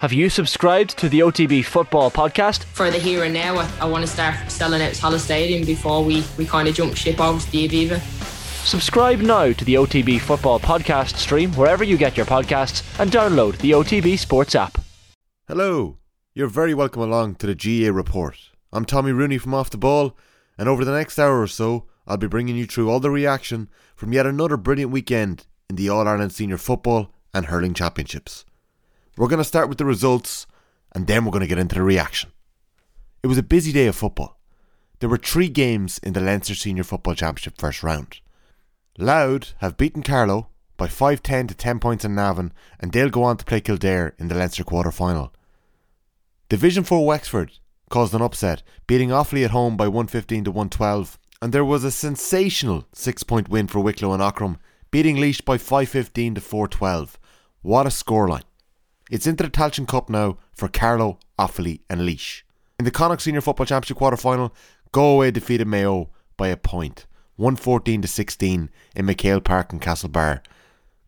Have you subscribed to the OTB Football Podcast? For the here and now, I, I want to start selling out Tallaght Stadium before we, we kind of jump ship over to the Aviva. Subscribe now to the OTB Football Podcast stream wherever you get your podcasts and download the OTB Sports app. Hello, you're very welcome along to the GAA Report. I'm Tommy Rooney from Off the Ball, and over the next hour or so, I'll be bringing you through all the reaction from yet another brilliant weekend in the All Ireland Senior Football and Hurling Championships. We're going to start with the results and then we're going to get into the reaction. It was a busy day of football. There were three games in the Leinster Senior Football Championship first round. Louth have beaten Carlow by 5 10 to 10 points in Navan, and they'll go on to play Kildare in the Leinster quarter final. Division 4 Wexford caused an upset, beating Offaly at home by 115 to 112, and there was a sensational six point win for Wicklow and Aughrim, beating Laois by 515 to 412. What a scoreline! It's into the Tailteann Cup now for Carlow, Offaly, and Laois. In the Connacht Senior Football Championship quarter final, Galway defeated Mayo by a point, 114 to 16 in MacHale Park in Castlebar.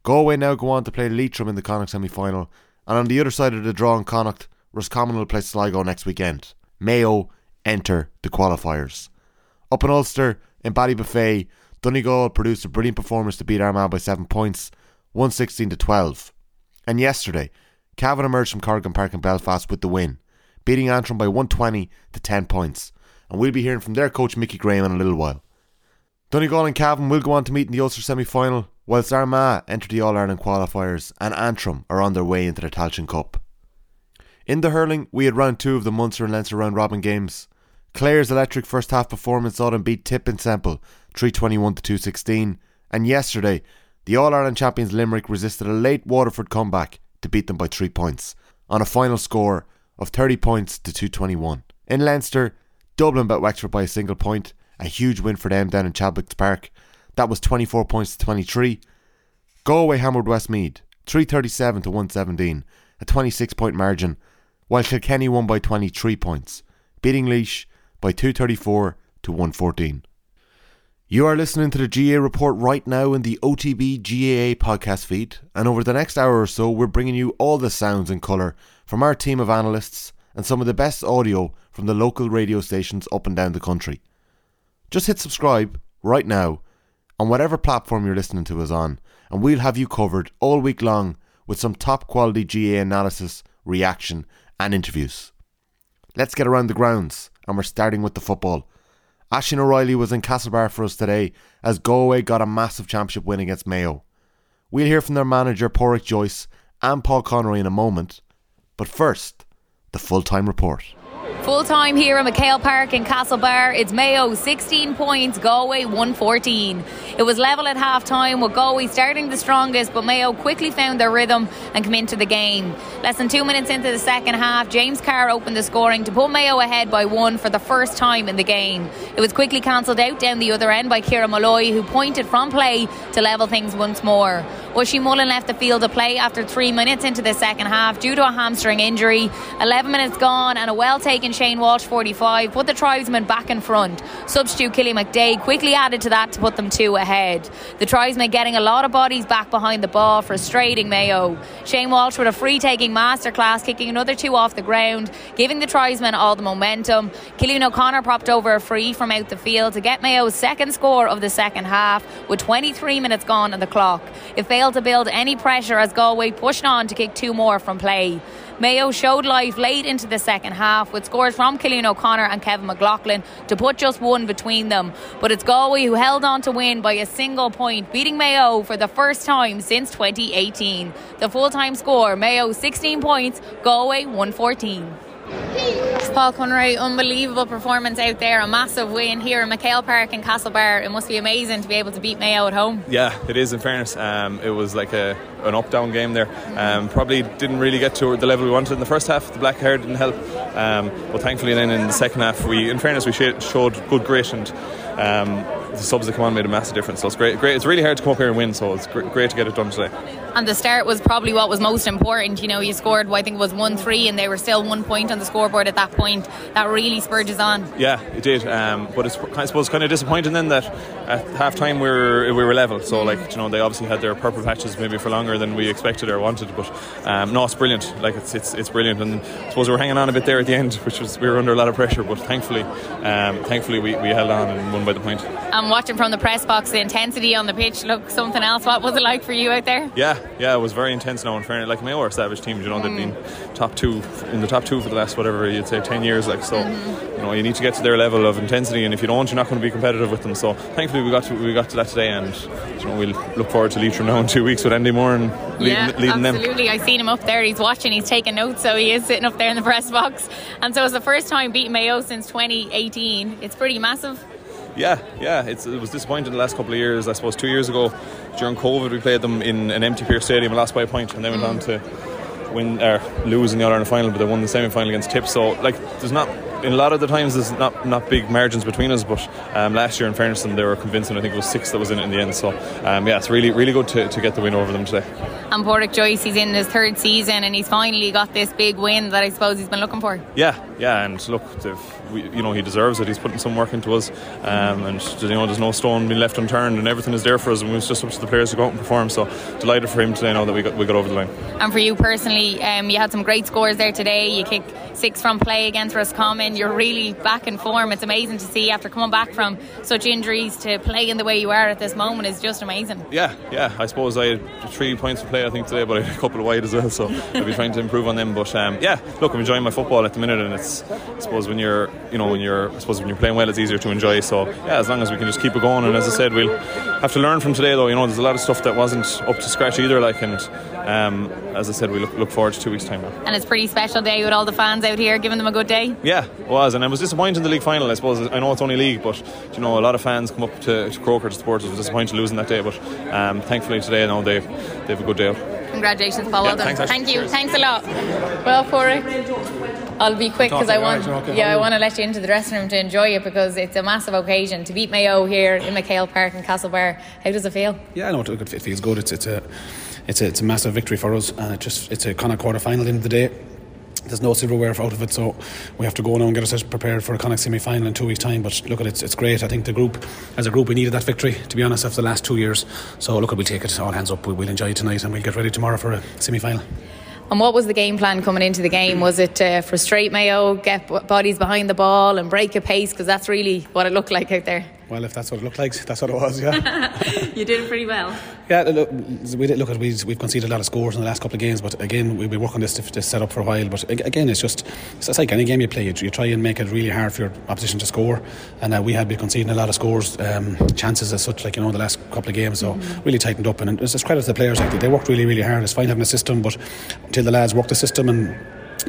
Galway now go on to play Leitrim in the Connacht semi final, and on the other side of the draw in Connacht, Roscommon will play Sligo next weekend. Mayo enter the qualifiers. Up in Ulster, in Ballybofey, Donegal produced a brilliant performance to beat Armagh by 7 points, 116 to 12. And yesterday, Cavan emerged from Corrigan Park in Belfast with the win, beating Antrim by 120 to 10 points. And we'll be hearing from their coach Mickey Graham in a little while. Donegal and Cavan will go on to meet in the Ulster semi final, whilst Armagh enter the All Ireland qualifiers and Antrim are on their way into the Tailteann Cup. In the hurling, we had round two of the Munster and Leinster round robin games. Clare's electric first half performance saw them beat Tip and Semple 321 to 216, and yesterday, the All Ireland champions Limerick resisted a late Waterford comeback to beat them by 3 points, on a final score of 30 points to 221. In Leinster, Dublin beat Wexford by a single point, a huge win for them down in Chadwicks Park. That was 24 points to 23. Galway hammered Westmeath 337 to 117, a 26 point margin, while Kilkenny won by 23 points, beating Laois by 234 to 114. You are listening to the GAA report right now in the OTB GAA podcast feed, and over the next hour or so, we're bringing you all the sounds and colour from our team of analysts and some of the best audio from the local radio stations up and down the country. Just hit subscribe right now on whatever platform you're listening to us on, and we'll have you covered all week long with some top quality GAA analysis, reaction, and interviews. Let's get around the grounds, and we're starting with the football. Aisling O'Reilly was in Castlebar for us today as Galway got a massive championship win against Mayo. We'll hear from their manager Pádraic Joyce and Paul Conroy in a moment, but first, the full time report. Full time here at MacHale Park in Castlebar. It's Mayo 16 points, Galway 114. It was level at half time with Galway starting the strongest, but Mayo quickly found their rhythm and come into the game. Less than two minutes into the second half, James Carr opened the scoring to put Mayo ahead by one for the first time in the game. It was quickly cancelled out down the other end by Kieran Molloy, who pointed from play to level things once more. Oisin Mullin left the field of play after three minutes into the second half due to a hamstring injury. 11 minutes gone and a well taken Shane Walsh 45 put the tribesmen back in front. Substitute Killy McDaid quickly added to that to put them two ahead. The tribesmen getting a lot of bodies back behind the ball, frustrating Mayo. Shane Walsh with a free taking masterclass, kicking another two off the ground, giving the tribesmen all the momentum. Cillian O'Connor propped over a free from out the field to get Mayo's second score of the second half with 23 minutes gone on the clock. It failed to build any pressure as Galway pushed on to kick two more from play. Mayo showed life late into the second half with scores from Cillian O'Connor and Kevin McLoughlin to put just one between them. But it's Galway who held on to win by a single point, beating Mayo for the first time since 2018. The full time score Mayo 16 points, Galway 114. Paul Conroy, unbelievable performance out there, a massive win here in MacHale Park in Castlebar. It must be amazing to be able to beat Mayo at home. Yeah, it is. In fairness, um, it was like a an up down game there. Um, probably didn't really get to the level we wanted in the first half. The black hair didn't help, um, but thankfully then in the second half, we, in fairness, we showed good grit and. Um, the subs that come on made a massive difference. So it's great. Great. It's really hard to come up here and win. So it's great to get it done today. And the start was probably what was most important. You know, you scored, I think it was 1 3, and they were still one point on the scoreboard at that point. That really spurred us on. Yeah, it did. Um, but it's, I suppose, kind of disappointing then that at half time we were, we were level. So, like, you know, they obviously had their purple patches maybe for longer than we expected or wanted. But um, no, it's brilliant. Like, it's, it's, it's brilliant. And I suppose we were hanging on a bit there at the end, which was, we were under a lot of pressure. But thankfully, um, thankfully we, we held on and won by the point. And watching from the press box, the intensity on the pitch looked something else. What was it like for you out there? Yeah, yeah, it was very intense now in fairness. Like Mayo are a savage team, you know, they've been top two in the top two for the last whatever you'd say ten years. Like so, mm-hmm. you know, you need to get to their level of intensity, and if you don't, you're not going to be competitive with them. So thankfully, we got to we got to that today, and you know, we'll look forward to Leitrim now in two weeks with Andy Moran leading, yeah, leading them. Absolutely, I seen him up there. He's watching. He's taking notes, so he is sitting up there in the press box. And so it's the first time beating Mayo since 2018. It's pretty massive. Yeah, yeah, it was disappointing the last couple of years. I suppose two years ago during COVID, we played them in an empty Pearse Stadium and lost by a point, and they went on to win or lose in the All Ireland final, but they won the semi final against Tip. So like, there's not in a lot of the times there's not not big margins between us, but um, last year in fairness, they were convincing. I think it was six that was in it in the end. So um, yeah, it's really really good to, to get the win over them today. And Pádraic Joyce, he's in his third season, and he's finally got this big win that I suppose he's been looking for. Yeah, yeah, and look, we, you know, he deserves it. He's putting some work into us, um, and you know, there's no stone being left unturned, and everything is there for us. And it's just up to the players to go out and perform. So delighted for him today, now that we got we got over the line. And for you personally, um, you had some great scores there today. You kicked six from play against Roscommon. You're really back in form. It's amazing to see after coming back from such injuries to play in the way you are at this moment is just amazing. Yeah, yeah. I suppose I had three points to play, I think, today, but I had a couple of wide as well, so I'll be trying to improve on them. But um, yeah, look, I'm enjoying my football at the minute, and it's I suppose when you're you know when you're I suppose when you're playing well, it's easier to enjoy. So yeah, as long as we can just keep it going, and as I said, we'll have to learn from today, though. You know, there's a lot of stuff that wasn't up to scratch either, like and. Um, as I said, we look, look forward to two weeks' time now. And it's a pretty special day with all the fans out here giving them a good day. Yeah, it was, and I was disappointed in the league final. I suppose I know it's only league, but you know a lot of fans come up to, to Croker to support us. Was disappointed losing that day, but um, thankfully today, now they they have a good day Congratulations, Paul. Yeah, thanks, Thank you. Cheers. Thanks a lot. Well, for it. I'll be quick because I want, yeah, I want to let you into the dressing room to enjoy it because it's a massive occasion to beat Mayo here in MacHale Park in Castlebar. How does it feel? Yeah, I know it feels good. It's it's a it's a, it's a massive victory for us, and it just it's a kind of quarter final in the day there's no silverware out of it, so we have to go now and get ourselves prepared for a Connacht semi final in two weeks' time. But look at it, it's, it's great. I think the group, as a group, we needed that victory, to be honest, after the last two years. So look, we'll take it all hands up. We'll enjoy it tonight and we'll get ready tomorrow for a semi final. And what was the game plan coming into the game? Was it uh, frustrate Mayo, get bodies behind the ball, and break a pace? Because that's really what it looked like out there. Well, if that's what it looked like, that's what it was. Yeah, you did it pretty well. Yeah, look, we did, look at we we've conceded a lot of scores in the last couple of games, but again, we we work on this to, to set up for a while. But again, it's just it's like any game you play, you, you try and make it really hard for your opposition to score. And uh, we had been conceding a lot of scores, um, chances as such, like you know, the last couple of games. So mm-hmm. really tightened up, and it's credit to the players. Like they worked really, really hard. It's fine having a system, but until the lads work the system and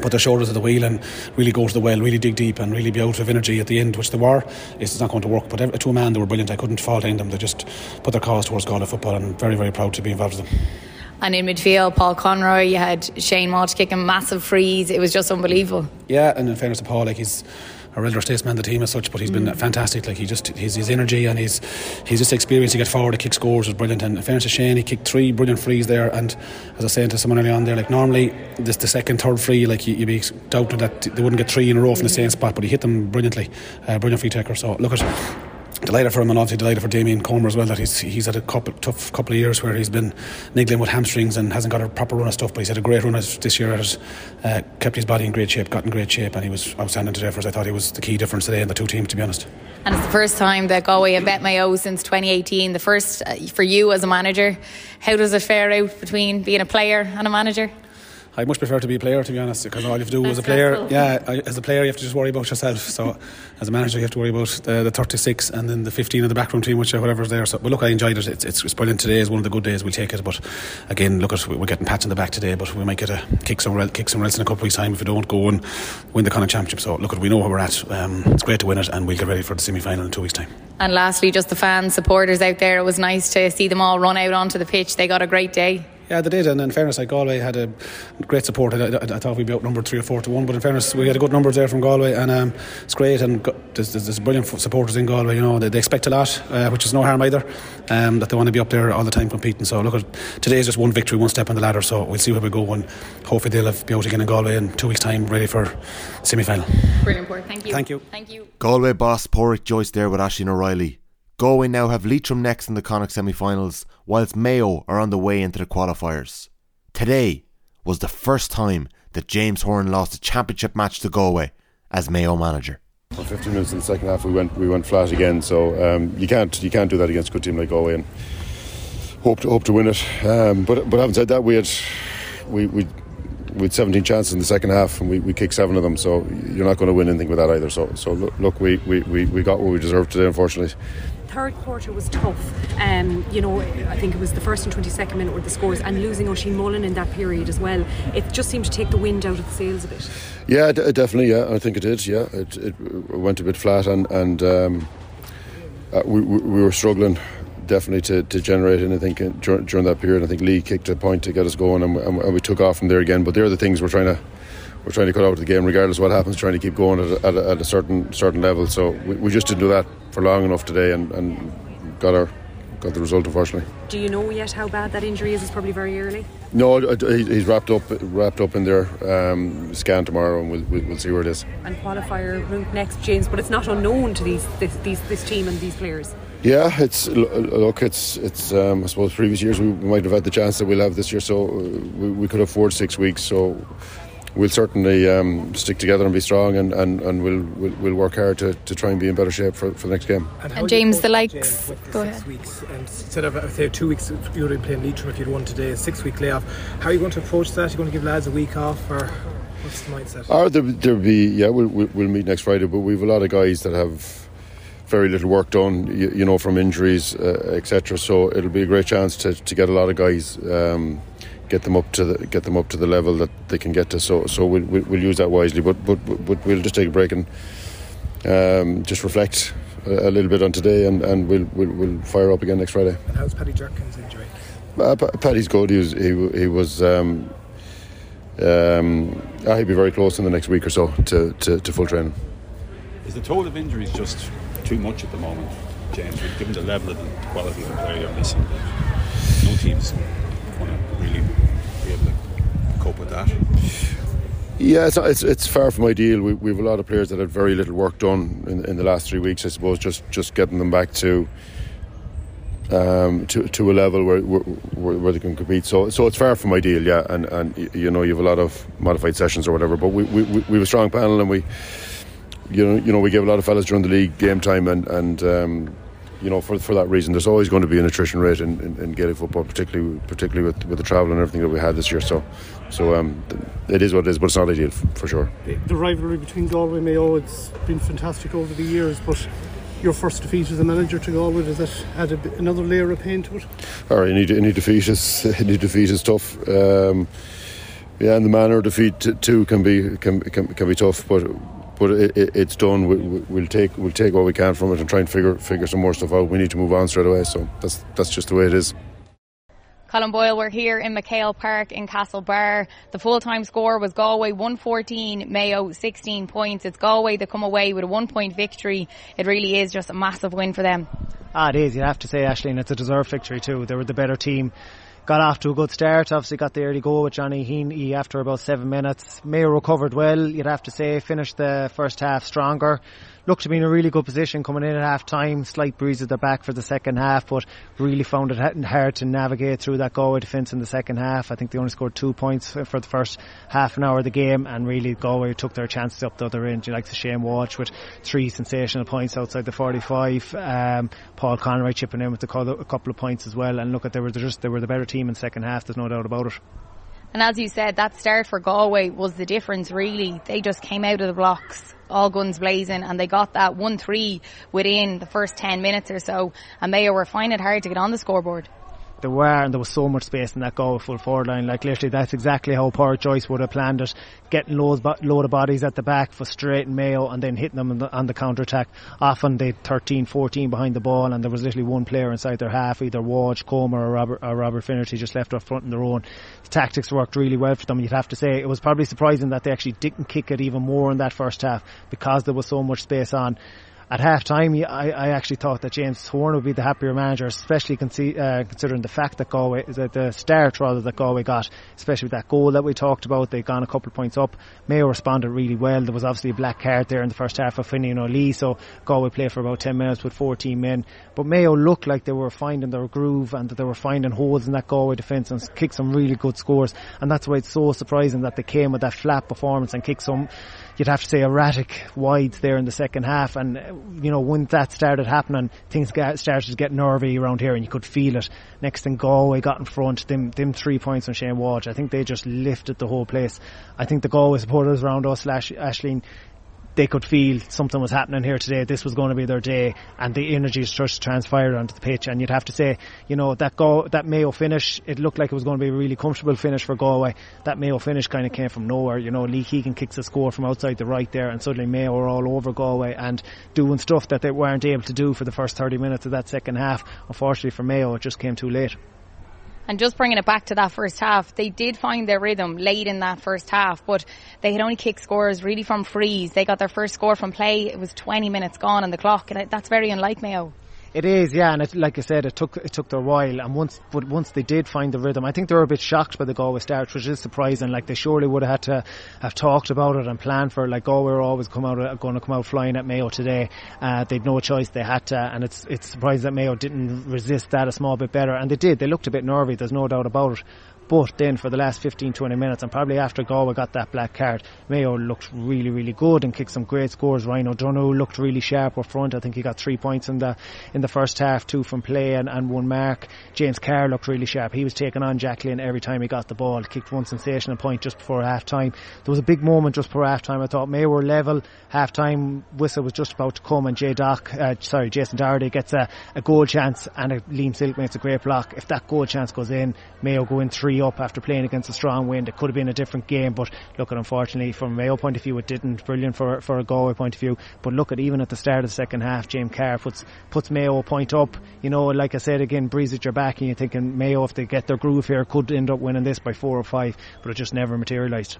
put their shoulders to the wheel and really go to the well, really dig deep and really be out of energy at the end, which they were. It's not going to work. But to a man, they were brilliant. I couldn't fault in them. They just put their cause towards Galway football and I'm very, very proud to be involved with them. And in midfield, Paul Conroy, you had Shane Walsh kicking massive frees. It was just unbelievable. Yeah, and in fairness to Paul, like he's a elder statesman the team as such, but he's been mm. fantastic. Like he just his, his energy and his his just experience to get forward to kick scores was brilliant. And in fairness to Shane, he kicked three brilliant frees there. And as I saying to someone early on there, like normally this the second, third free, like you, would be doubting that they wouldn't get three in a row from the same spot, but he hit them brilliantly, uh, brilliant free taker. So look at delighted for him and obviously delighted for Damien Comer as well that he's he's had a couple, tough couple of years where he's been niggling with hamstrings and hasn't got a proper run of stuff but he's had a great run this year has uh, kept his body in great shape got in great shape and he was outstanding today for us. I thought he was the key difference today in the two teams to be honest. And it's the first time that Galway have bet Mayo since 2018 the first uh, for you as a manager how does it fare out between being a player and a manager I much prefer to be a player, to be honest, because all you have to do as a player, yeah, as a player, you have to just worry about yourself. So, as a manager, you have to worry about the, the 36 and then the 15 in the backroom team, which whatever's there. So, but look, I enjoyed it. It's, it's, it's brilliant. Today is one of the good days. We'll take it. But again, look at we're getting pats in the back today, but we might get a kick somewhere, kick somewhere else in a couple of weeks' time if we don't go and win the Connacht Championship. So, look at we know where we're at. Um, it's great to win it, and we'll get ready for the semi final in two weeks' time. And lastly, just the fans, supporters out there. It was nice to see them all run out onto the pitch. They got a great day. Yeah, they did, and in fairness, like Galway had a great support. I, I, I, thought we'd be outnumbered three or four to one, but in fairness, we had a good numbers there from Galway, and um, it's great. And there's, there's, brilliant supporters in Galway. You know, they, they expect a lot, uh, which is no harm either. Um, that they want to be up there all the time competing. So look, today is just one victory, one step on the ladder. So we'll see where we go, and hopefully they'll have, be out again in Galway in two weeks' time, ready for semi final. Brilliant, Port. Thank you. Thank you. Thank you. Galway boss Pádraic Joyce there with Aisling O'Reilly. Galway now have Leitrim next in the Connacht semi-finals, whilst Mayo are on the way into the qualifiers. Today was the first time that James Horan lost a championship match to Galway as Mayo manager. For 15 minutes in the second half, we went we went flat again. So um, you can't you can't do that against a good team like Galway and hope to hope to win it. Um, but but having said that, we had we we had 17 chances in the second half and we, we kicked seven of them. So you're not going to win anything with that either. So so look, look we, we, we got what we deserved today, unfortunately third quarter was tough. Um, you know, I think it was the first and 22nd minute were the scores, and losing Oisin Mullin in that period as well. It just seemed to take the wind out of the sails a bit. Yeah, d- definitely. Yeah, I think it did. Yeah, it, it went a bit flat, and and um, uh, we, we were struggling definitely to, to generate anything during, during that period. I think Lee kicked a point to get us going, and, and, we took off from there again. But they're the things we're trying to we're trying to cut out of the game, regardless of what happens. Trying to keep going at a, at a, at a certain certain level. So we, we, just didn't do that for long enough today, and, and got our got the result unfortunately. Do you know yet how bad that injury is? It's probably very early. No, he's wrapped up wrapped up in there. Um, scan tomorrow, and we'll, we'll, see where it is. And qualifier route next, James. But it's not unknown to these this, these, this team and these players. Yeah, it's look, it's it's. Um, I suppose previous years we might have had the chance that we'll have this year, so uh, we, we could afford six weeks. So we'll certainly um, stick together and be strong, and, and, and we'll, we'll, we'll work hard to, to try and be in better shape for, for the next game. And, and James, the likes. Go ahead. Weeks, instead of say two weeks, you would have playing Leitrim if you'd won today, a six week layoff. How are you going to approach that? Are you going to give lads a week off, or what's the mindset? Or there, there'll be yeah, we'll, we'll meet next Friday, but we've a lot of guys that have very little work done, you, you know, from injuries, uh, etc. So it'll be a great chance to, to get a lot of guys. Um, get them up to the, get them up to the level that they can get to. So so we'll, we'll, we'll use that wisely. But, but but we'll just take a break and um, just reflect a, a, little bit on today, and, and we'll, we'll, we'll fire up again next Friday. And how's Paddy Durcan's injury? Uh, Paddy's good. He was he, he was. Um, um, he'll be very close in the next week or so to, to, to full training. Is the toll of injuries just too much at the moment, James? Given the level of the quality of the player you're missing, no teams want to really be able to cope with that? Yeah, it's, it's, it's far from ideal. We, we have a lot of players that had very little work done in, in the last three weeks. I suppose just, just getting them back to um, to, to a level where, where, where they can compete. So so it's far from ideal, yeah. And and you know you have a lot of modified sessions or whatever. But we we, we have a strong panel and we you know you know we give a lot of fellas during the league game time and and um, you know, for, for that reason, there's always going to be an attrition rate in, in, in Gaelic football, particularly particularly with, with the travel and everything that we had this year. So, so um, it is what it is, but it's not ideal for sure. The, the rivalry between Galway and Mayo, it's been fantastic over the years, but your first defeat as a manager to Galway, does that add a, another layer of pain to it? All right, any, any defeat is any defeat is tough. Um, yeah, and the manner of defeat too can be can, can, can be tough, but but it, it, it's done. We, will take we'll take what we can from it and try and figure figure some more stuff out. We need to move on straight away. So that's that's just the way it is. Colm Boyle, we're here in MacHale Park in Castlebar. The full time score was Galway 114, Mayo 16 points. It's Galway that come away with a one point victory. It really is just a massive win for them. Ah, it is. You have to say, Ashley, and it's a deserved victory too. They were the better team got off to a good start. Obviously, got the early goal with Johnny Heaney after about seven minutes. Mayo recovered well, you'd have to say. Finished the first half stronger looked to be in a really good position coming in at half time. Slight breeze at the back for the second half, but really found it hard to navigate through that Galway defence in the second half. I think they only scored two points for the first half an hour of the game, and really Galway took their chances up the other end. You like the Shane Walsh with three sensational points outside the 45. Um, Paul Conroy chipping in with a couple of points as well. And look at they were just they were the better team in second half. There's no doubt about it. And as you said, that start for Galway was the difference really. They just came out of the blocks all guns blazing and they got that 1-3 within the first 10 minutes or so and Mayo were finding it hard to get on the scoreboard. There were, and there was so much space in that goal full forward line. Like literally, that's exactly how Pádraic Joyce would have planned it, getting loads, load of bodies at the back, frustrating Mayo, and then hitting them on the, on the counter attack. Often they 13, 14 behind the ball, and there was literally one player inside their half, either Walsh, Comer, or Robert, or Robert Finnerty, just left up front on their own. The tactics worked really well for them. You'd have to say it was probably surprising that they actually didn't kick it even more in that first half because there was so much space on at half time, I, I actually thought that James Horan would be the happier manager, especially uh, considering the fact that Galway, is the start rather that Galway got, especially with that goal that we talked about. They'd gone a couple of points up. Mayo responded really well. There was obviously a black card there in the first half of Finnian Ó Laoí, so Galway played for about 10 minutes with 14 men. But Mayo looked like they were finding their groove and that they were finding holes in that Galway defence and kicked some really good scores. And that's why it's so surprising that they came with that flat performance and kicked some you'd have to say erratic wides there in the second half. And uh, you know when that started happening, things got, started to get nervy around here, and you could feel it. Next thing Galway got in front, them them three points on Shane Walsh. I think they just lifted the whole place. I think the Galway supporters around us, Aisling, they could feel something was happening here today. This was going to be their day, and the energy just transpired onto the pitch. And you'd have to say, you know, that go that Mayo finish, it looked like it was going to be a really comfortable finish for Galway. That Mayo finish kind of came from nowhere. You know, Lee Keegan kicks a score from outside the right there, and suddenly Mayo are all over Galway and doing stuff that they weren't able to do for the first 30 minutes of that second half. Unfortunately for Mayo, it just came too late. And just bringing it back to that first half, they did find their rhythm late in that first half, but they had only kicked scores really from frees. They got their first score from play. It was 20 minutes gone on the clock, and that's very unlike Mayo. It is, yeah, and it, like I said, it took it took their while, and once but once they did find the rhythm, I think they were a bit shocked by the Galway start, which is surprising. Like they surely would have had to have talked about it and planned for. It. Like Galway were always come out going to come out flying at Mayo today. Uh, they'd no choice; they had to, and it's it's surprising that Mayo didn't resist that a small bit better, and they did. They looked a bit nervy. There's no doubt about it. But then for the last 15, 20 minutes, and probably after Galway got that black card, Mayo looked really, really good and kicked some great scores. Ryan O'Donoghue looked really sharp up front. I think he got three points in the in the first half, two from play and, and one mark. James Carr looked really sharp. He was taking on Jack Glynn every time he got the ball. Kicked one sensational point just before half time. There was a big moment just before half time. I thought Mayo were level. Half time whistle was just about to come, and Jay Dock, uh, sorry, Jason Doherty gets a, a goal chance, and a, Liam Silke makes a great block. If that goal chance goes in, Mayo go in three up after playing against a strong wind. It could have been a different game, but look at unfortunately from a Mayo point of view, it didn't. Brilliant for for a Galway point of view, but look at even at the start of the second half, James Carr puts puts Mayo a point up. You know, like I said again, breeze at your back, and you're thinking Mayo, if they get their groove here, could end up winning this by four or five, but it just never materialised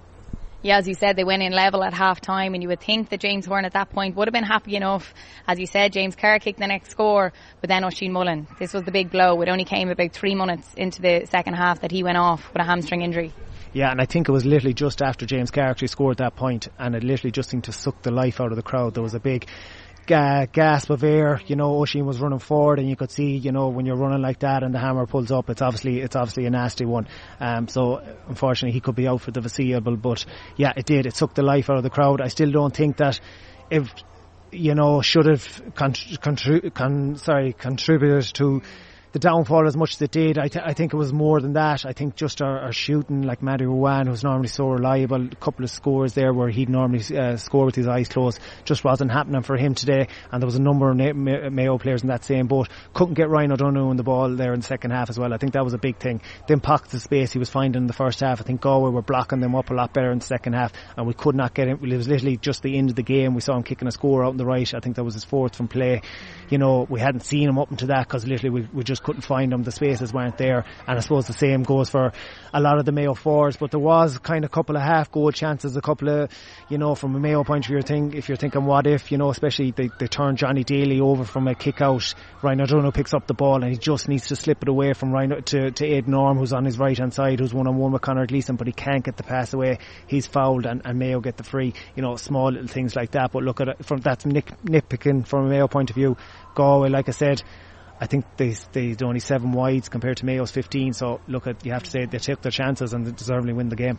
yeah, as you said, they went in level at half time, and you would think that James Horan at that point would have been happy enough. As you said, James Carr kicked the next score, but then Oisín Mullin. This was the big blow. It only came about three minutes into the second half that he went off with a hamstring injury. Yeah, and I think it was literally just after James Carr actually scored that point, and it literally just seemed to suck the life out of the crowd. There was a big uh, gasp of air. You know, Oisín was running forward, and you could see, you know, when you're running like that and the hammer pulls up, it's obviously it's obviously a nasty one. Um, so unfortunately, he could be out for the foreseeable. But yeah, it did. It sucked the life out of the crowd. I still don't think that if you know should have contri- con- sorry contributed to the downfall as much as it did. I, th- I think it was more than that. I think just our, our shooting, like Matty Ruane, who's normally so reliable, a couple of scores there where he'd normally uh, score with his eyes closed, just wasn't happening for him today. And there was a number of Mayo players in that same boat. Couldn't get Ryan O'Donoghue in the ball there in the second half as well. I think that was a big thing. Then pockets of space he was finding in the first half. I think Galway were blocking them up a lot better in the second half, and we could not get him. It was literally just the end of the game. We saw him kicking a score out on the right. I think that was his fourth from play. You know, we hadn't seen him up until that because literally we, we just couldn't find them. The spaces weren't there. And I suppose the same goes for a lot of the Mayo fours. But there was kind of a couple of half goal chances, a couple of, you know, from a Mayo point of view, thing, if you're thinking what if, you know, especially they, they turn Johnny Daly over from a kick out. Ryan O'Donoghue picks up the ball and he just needs to slip it away from Ryan to, to Aidan Orme, who's on his right hand side, who's one on one with Conor Gleeson, but he can't get the pass away. He's fouled and, and Mayo get the free. You know, small little things like that. But look at it from that's nit, nitpicking from a Mayo point of view. Galway, like I said, I think they they only seven wides compared to Mayo's 15. So look at you have to say they took their chances and they deservedly win the game.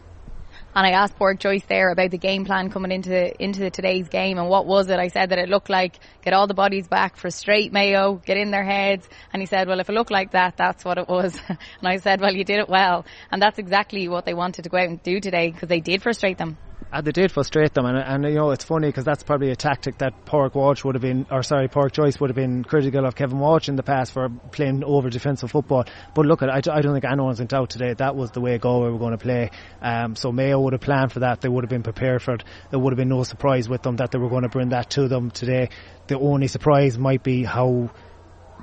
And I asked Pádraic Joyce there about the game plan coming into into today's game and what was it? I said that it looked like get all the bodies back, frustrate Mayo, get in their heads. And he said, well, if it looked like that, that's what it was. and I said, well, you did it well. And that's exactly what they wanted to go out and do today because they did frustrate them. Uh, they did frustrate them, and, and you know it's funny because that's probably a tactic that Pádraig Walsh would have been, or sorry, Pádraic Joyce would have been critical of Kevin Walsh in the past for playing over defensive football. But look, at I, I don't think anyone's in doubt today that was the way Galway were going to play. Um, so Mayo would have planned for that. They would have been prepared for it. There would have been no surprise with them that they were going to bring that to them today. The only surprise might be how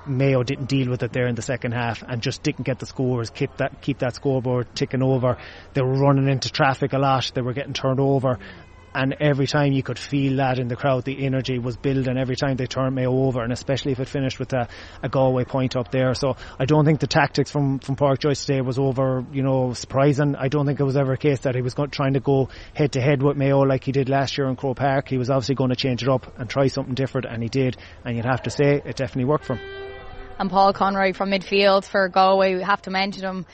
Mayo didn't deal with it there in the second half and just didn't get the scores, keep that keep that scoreboard ticking over. They were running into traffic a lot. They were getting turned over. And every time you could feel that in the crowd, the energy was building every time they turned Mayo over, and especially if it finished with a, a Galway point up there. So I don't think the tactics from, from Pádraic Joyce today was over, you know, surprising. I don't think it was ever a case that he was going, trying to go head to head with Mayo like he did last year in Crow Park. He was obviously going to change it up and try something different, and he did. And you'd have to say it definitely worked for him and Paul Conroy from midfield for Galway. We have to mention him.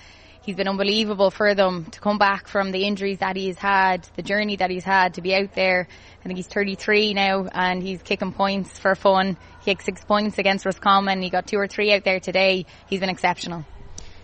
He's been unbelievable for them to come back from the injuries that he's had, the journey that he's had to be out there. I think he's 33 now and he's kicking points for fun. He kicked six points against Roscommon. He got two or three out there today. He's been exceptional.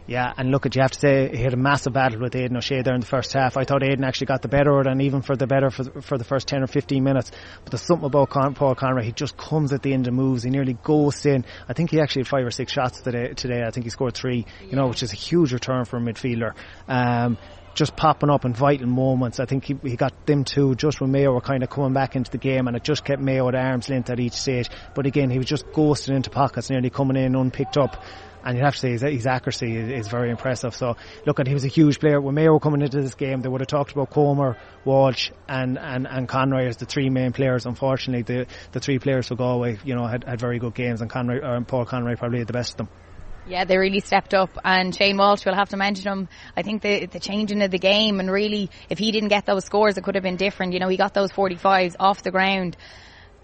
Yeah, and look, at you have to say he had a massive battle with Aidan O'Shea there in the first half. I thought Aidan actually got the better of it, and even for the better for, for the first ten or fifteen minutes. But there's something about Con- Paul Conroy. He just comes at the end of moves. He nearly goes in. I think he actually had five or six shots today. Today, I think he scored three. You know, which is a huge return for a midfielder. Um, just popping up in vital moments. I think he, he got them two just when Mayo were kind of coming back into the game and it just kept Mayo at arm's length at each stage. But again, he was just ghosting into pockets, nearly coming in unpicked up and you have to say his, his accuracy is, is, very impressive. So look, at he was a huge player. When Mayo were coming into this game, they would have talked about Comer, Walsh, and, and, and Conroy as the three main players. Unfortunately, the the three players for Galway, you know, had, had very good games, and Conroy or Paul Conroy probably had the best of them. Yeah, they really stepped up, and Shane Walsh, we'll have to mention him. I think the the changing of the game, and really, if he didn't get those scores, it could have been different. You know, he got those 45s off the ground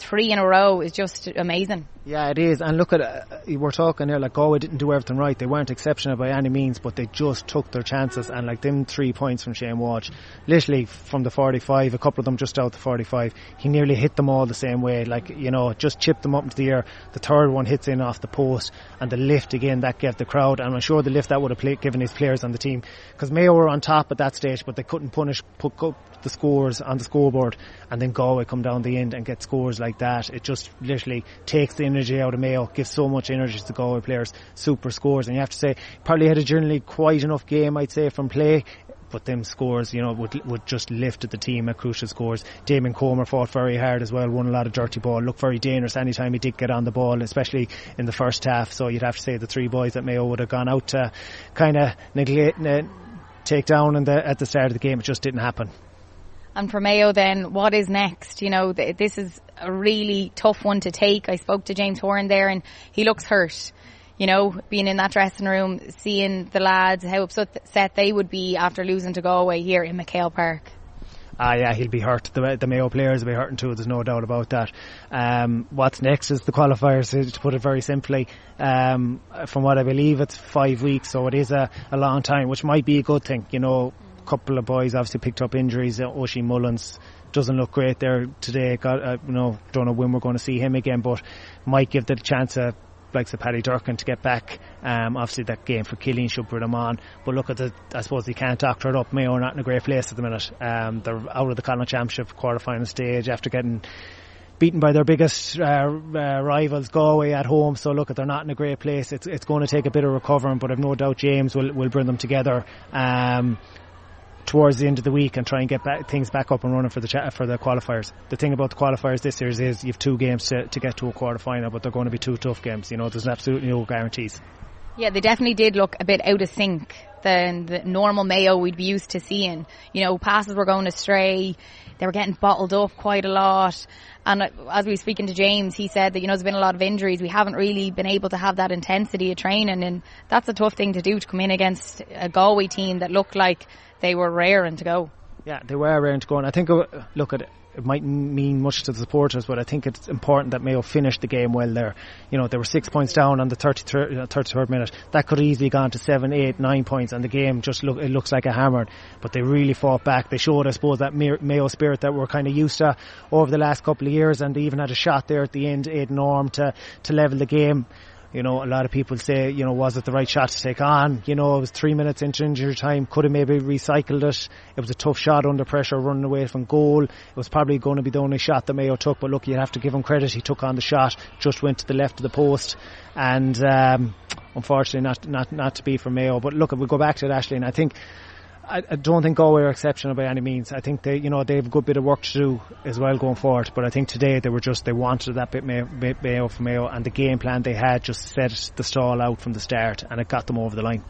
three in a row is just amazing. Yeah, it is. And look at uh, we're talking here like Galway didn't do everything right. They weren't exceptional by any means, but they just took their chances. And like them three points from Shane Walsh, literally from the 45, a couple of them just out the 45, he nearly hit them all the same way. Like you know, just chipped them up into the air. The third one hits in off the post, and the lift again that gave the crowd. And I'm sure the lift that would have play, given his players on the team because Mayo were on top at that stage, but they couldn't punish put the scores on the scoreboard, and then Galway come down the end and get scores like that. It just literally takes the energy out of Mayo, gives so much energy to the Galway players, super scores. And you have to say, probably had a generally quite enough game, I'd say, from play but them scores, you know, would would just lift the team at crucial scores. Damien Comer fought very hard as well, won a lot of dirty ball, looked very dangerous anytime he did get on the ball, especially in the first half. So you'd have to say the three boys that Mayo would have gone out to kind of neglect, take down in the, at the start of the game. It just didn't happen. And for Mayo, then what is next? You know, th- this is a really tough one to take. I spoke to James Horan there, and he looks hurt. You know, being in that dressing room, seeing the lads, how upset they would be after losing to Galway here in MacHale Park. Ah, yeah, he'll be hurt. The, the Mayo players will be hurting too. There's no doubt about that. Um, what's next is the qualifiers, to put it very simply. Um, from what I believe, it's five weeks, so it is a, a long time, which might be a good thing. You know, couple of boys obviously picked up injuries. Uh, Oisin Mullins doesn't look great there today. Got uh, you know don't know when we're going to see him again, but might give the chance of like the Paddy Durcan to get back. Um, obviously that game for Killeen should put him on. But look at the, I suppose they can't doctor it up. Mayo are not in a great place at the minute. Um, they're out of the Connacht Championship quarter final stage after getting beaten by their biggest uh, uh, rivals, Galway at home. So look, at they're not in a great place. It's it's going to take a bit of recovering, but I've no doubt James will will bring them together. Um, towards the end of the week and try and get back, things back up and running for the cha- for the qualifiers. The thing about the qualifiers this year is you have two games to, to get to a quarter final, but they're going to be two tough games. You know, there's absolutely no guarantees. Yeah, they definitely did look a bit out of sync than the normal Mayo we'd be used to seeing. You know, passes were going astray. They were getting bottled up quite a lot. And as we were speaking to James, he said that, you know, there's been a lot of injuries. We haven't really been able to have that intensity of training. And that's a tough thing to do to come in against a Galway team that looked like they were raring to go. Yeah, they were raring to go. And I think, uh, look at it it mightn't mean much to the supporters, but I think it's important that Mayo finished the game well there. You know, they were six points down on the 33rd, 33rd uh, minute. That could easily gone to seven, eight, nine points, and the game just look it looks like a hammer. But they really fought back. They showed, I suppose, that Mayo spirit that we're kind of used to over the last couple of years, and they even had a shot there at the end, Aidan Orme to to level the game You know, a lot of people say, you know, was it the right shot to take on? You know, it was three minutes into injury time. Could have maybe recycled it. It was a tough shot under pressure, running away from goal. It was probably going to be the only shot that Mayo took. But look, you have to give him credit. He took on the shot, just went to the left of the post, and um, unfortunately, not not not to be for Mayo. But look, we'll go back to it, Ashley, and I think I, I don't think Galway are exceptional by any means. I think they, you know, they have a good bit of work to do as well going forward. But I think today they were just they wanted that bit Mayo, for Mayo, and the game plan they had just set the stall out from the start, and it got them over the line.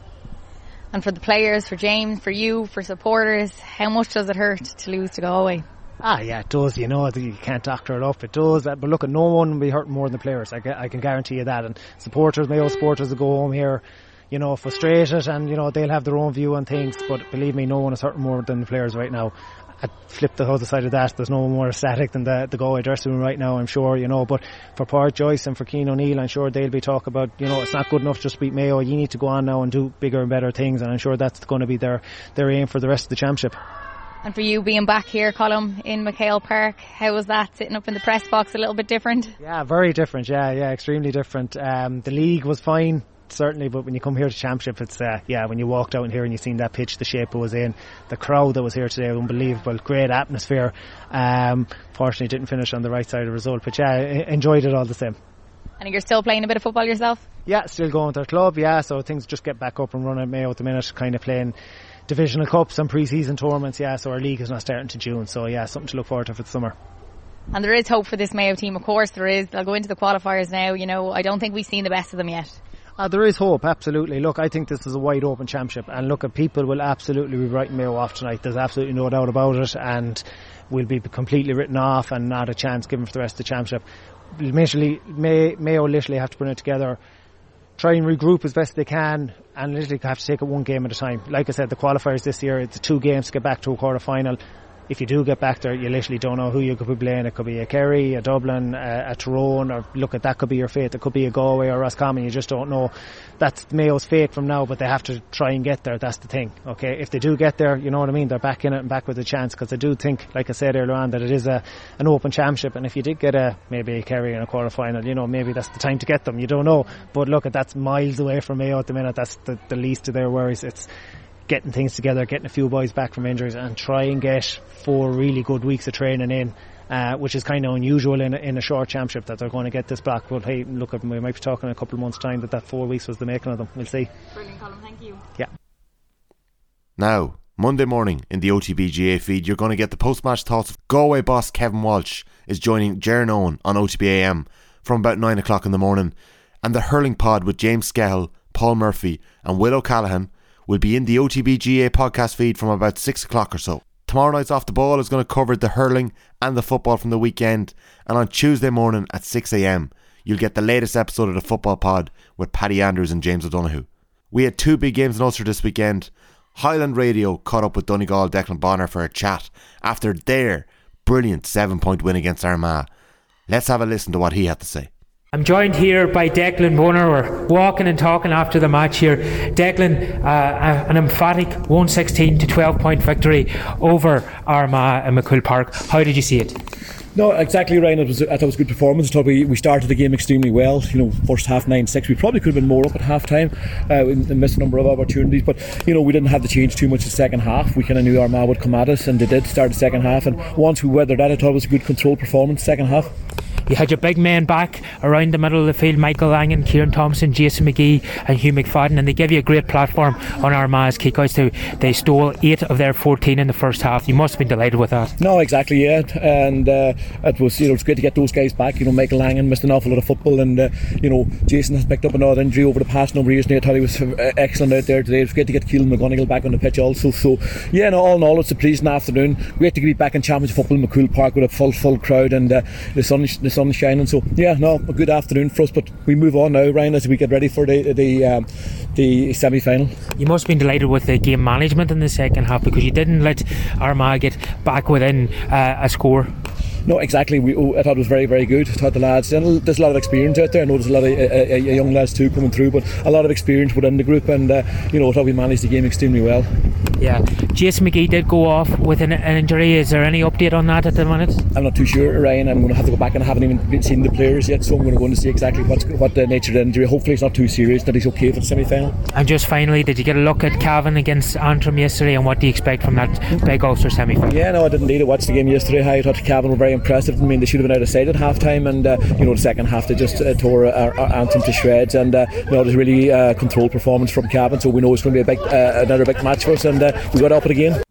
And for the players, for James, for you, for supporters, how much does it hurt to lose to Galway? Ah, yeah, it does. You know, you can't doctor it up. It does. But look, no one will be hurting more than the players. I, I can guarantee you that. And supporters, Mayo supporters, will go home here you know, frustrated and, you know, they'll have their own view on things, but believe me, no one is hurting more than the players right now. I flip the other side of that. There's no one more ecstatic than the, the Galway dressing room right now, I'm sure, you know. But for Pádraic Joyce and for Cian O'Neill, I'm sure they'll be talking about, you know, it's not good enough just to beat Mayo. You need to go on now and do bigger and better things, and I'm sure that's going to be their, their aim for the rest of the championship. And for you being back here, Colm, in MacHale Park, how was that sitting up in the press box? A little bit different? Yeah, very different. Yeah, yeah, extremely different. Um, the league was fine certainly, but when you come here to championship, it's uh, yeah. When you walked out in here and you seen that pitch, the shape it was in, the crowd that was here today, unbelievable, great atmosphere. Um, fortunately, didn't finish on the right side of the result, but yeah, enjoyed it all the same. And you're still playing a bit of football yourself? Yeah, still going to our club. Yeah, so things just get back up and running at Mayo at the minute, kind of playing divisional cups and pre-season tournaments. Yeah, so our league is not starting to June. So yeah, something to look forward to for the summer. And there is hope for this Mayo team, of course there is. They'll go into the qualifiers now. You know, I don't think we've seen the best of them yet. Uh, there is hope, absolutely. Look, I think this is a wide open championship, and look, people will absolutely be writing Mayo off tonight. There's absolutely no doubt about it, and we'll be completely written off and not a chance given for the rest of the championship. Literally, May, Mayo literally have to bring it together, try and regroup as best they can, and literally have to take it one game at a time. Like I said, the qualifiers this year, it's two games to get back to a quarter final if you do get back there, you literally don't know who you could be playing. It could be a Kerry, a Dublin, a, a Tyrone, or look at that could be your fate. It could be a Galway or Roscommon. You just don't know. That's Mayo's fate from now, but they have to try and get there. That's the thing. Okay, if they do get there, you know what I mean. They're back in it and back with a chance because I do think, like I said earlier on, that it is a an open championship. And if you did get a maybe a Kerry in a quarter final, you know maybe that's the time to get them. You don't know, but look at that's miles away from Mayo at the minute. That's the, the least of their worries. It's getting things together, getting a few boys back from injuries, and try and get four really good weeks of training in. Uh, which is kind of unusual in a, in a short championship that they're going to get this back. But hey, look, we might be talking in a couple of months' time that that four weeks was the making of them. We'll see. Brilliant, Colm. Thank you. Yeah. Now, Monday morning in the OTBGA feed, you're going to get the post-match thoughts of Galway boss Kevin Walsh is joining Jaron Owen on OTBAM from about nine o'clock in the morning, and the hurling pod with James Skehill, Paul Murphy, and Will O'Callaghan will be in the OTBGA podcast feed from about 6 o'clock or so. Tomorrow night's Off the Ball is going to cover the hurling and the football from the weekend, and on Tuesday morning at 6am, you'll get the latest episode of the Football Pod with Paddy Andrews and James O'Donoghue. We had two big games in Ulster this weekend. Highland Radio caught up with Donegal Declan Bonner for a chat after their brilliant seven point win against Armagh. Let's have a listen to what he had to say. I'm joined here by Declan Bonner. We're walking and talking after the match here. Declan, uh, an emphatic 116 to 12 point victory over Armagh and MacCumhaill Park. How did you see it? No, exactly, Ryan. It was, I thought it was a good performance. I thought we, we started the game extremely well. You know, first half 9 6. We probably could have been more up at half time. Uh, we missed a number of opportunities, but, you know, we didn't have to change too much the second half. We kind of knew Armagh would come at us, and they did start the second half. And once we weathered that, I thought it was a good controlled performance second half. You had your big men back around the middle of the field Michael Langan, Ciaran Thompson, Jason McGee, and Hugh McFadden, and they gave you a great platform on Armagh's kickouts. Too. They stole eight of their 14 in the first half. You must have been delighted with that. No, exactly, yeah. And uh, it was you know it's great to get those guys back. You know, Michael Langan missed an awful lot of football, and uh, you know Jason has picked up another injury over the past number of years. And thought he was uh, excellent out there today. It was great to get Caolan McGonagle back on the pitch also. So yeah, no, all in all, it's a pleasing afternoon. Great to be back in Championship football in MacCumhaill Park with a full full crowd and uh, the sun the sun shining. So yeah, no, a good afternoon for us. But we move on now, Ryan, as we get ready for the the um, the semi final. You must have been delighted with the game management in the second half because you didn't let Armagh get back within uh, a score. No, exactly. We, oh, I thought it was very, very good. I thought the lads, and there's a lot of experience out there. I know there's a lot of uh, uh, young lads too coming through, but a lot of experience within the group, and uh, you know, I thought we managed the game extremely well. Yeah, Jason McGee did go off with an, an, injury. Is there any update on that at the minute? I'm not too sure, Ryan. I'm going to have to go back and I haven't even seen the players yet, so I'm going to go and see exactly what's, what the nature of the injury. Hopefully, it's not too serious, that he's okay for the semi final. And just finally, did you get a look at Cavan against Antrim yesterday, and what do you expect from that big Ulster semi final? Yeah, no, I didn't need to watch the game yesterday. I thought Cavan were very impressive. I mean, they should have been out of sight at half time, and uh, you know, the second half they just uh, tore our, our Antrim to shreds, and uh, you know, it was really uh, controlled performance from Cavan, so we know it's going to be a big, uh, another big match for us, and uh, we got up it again.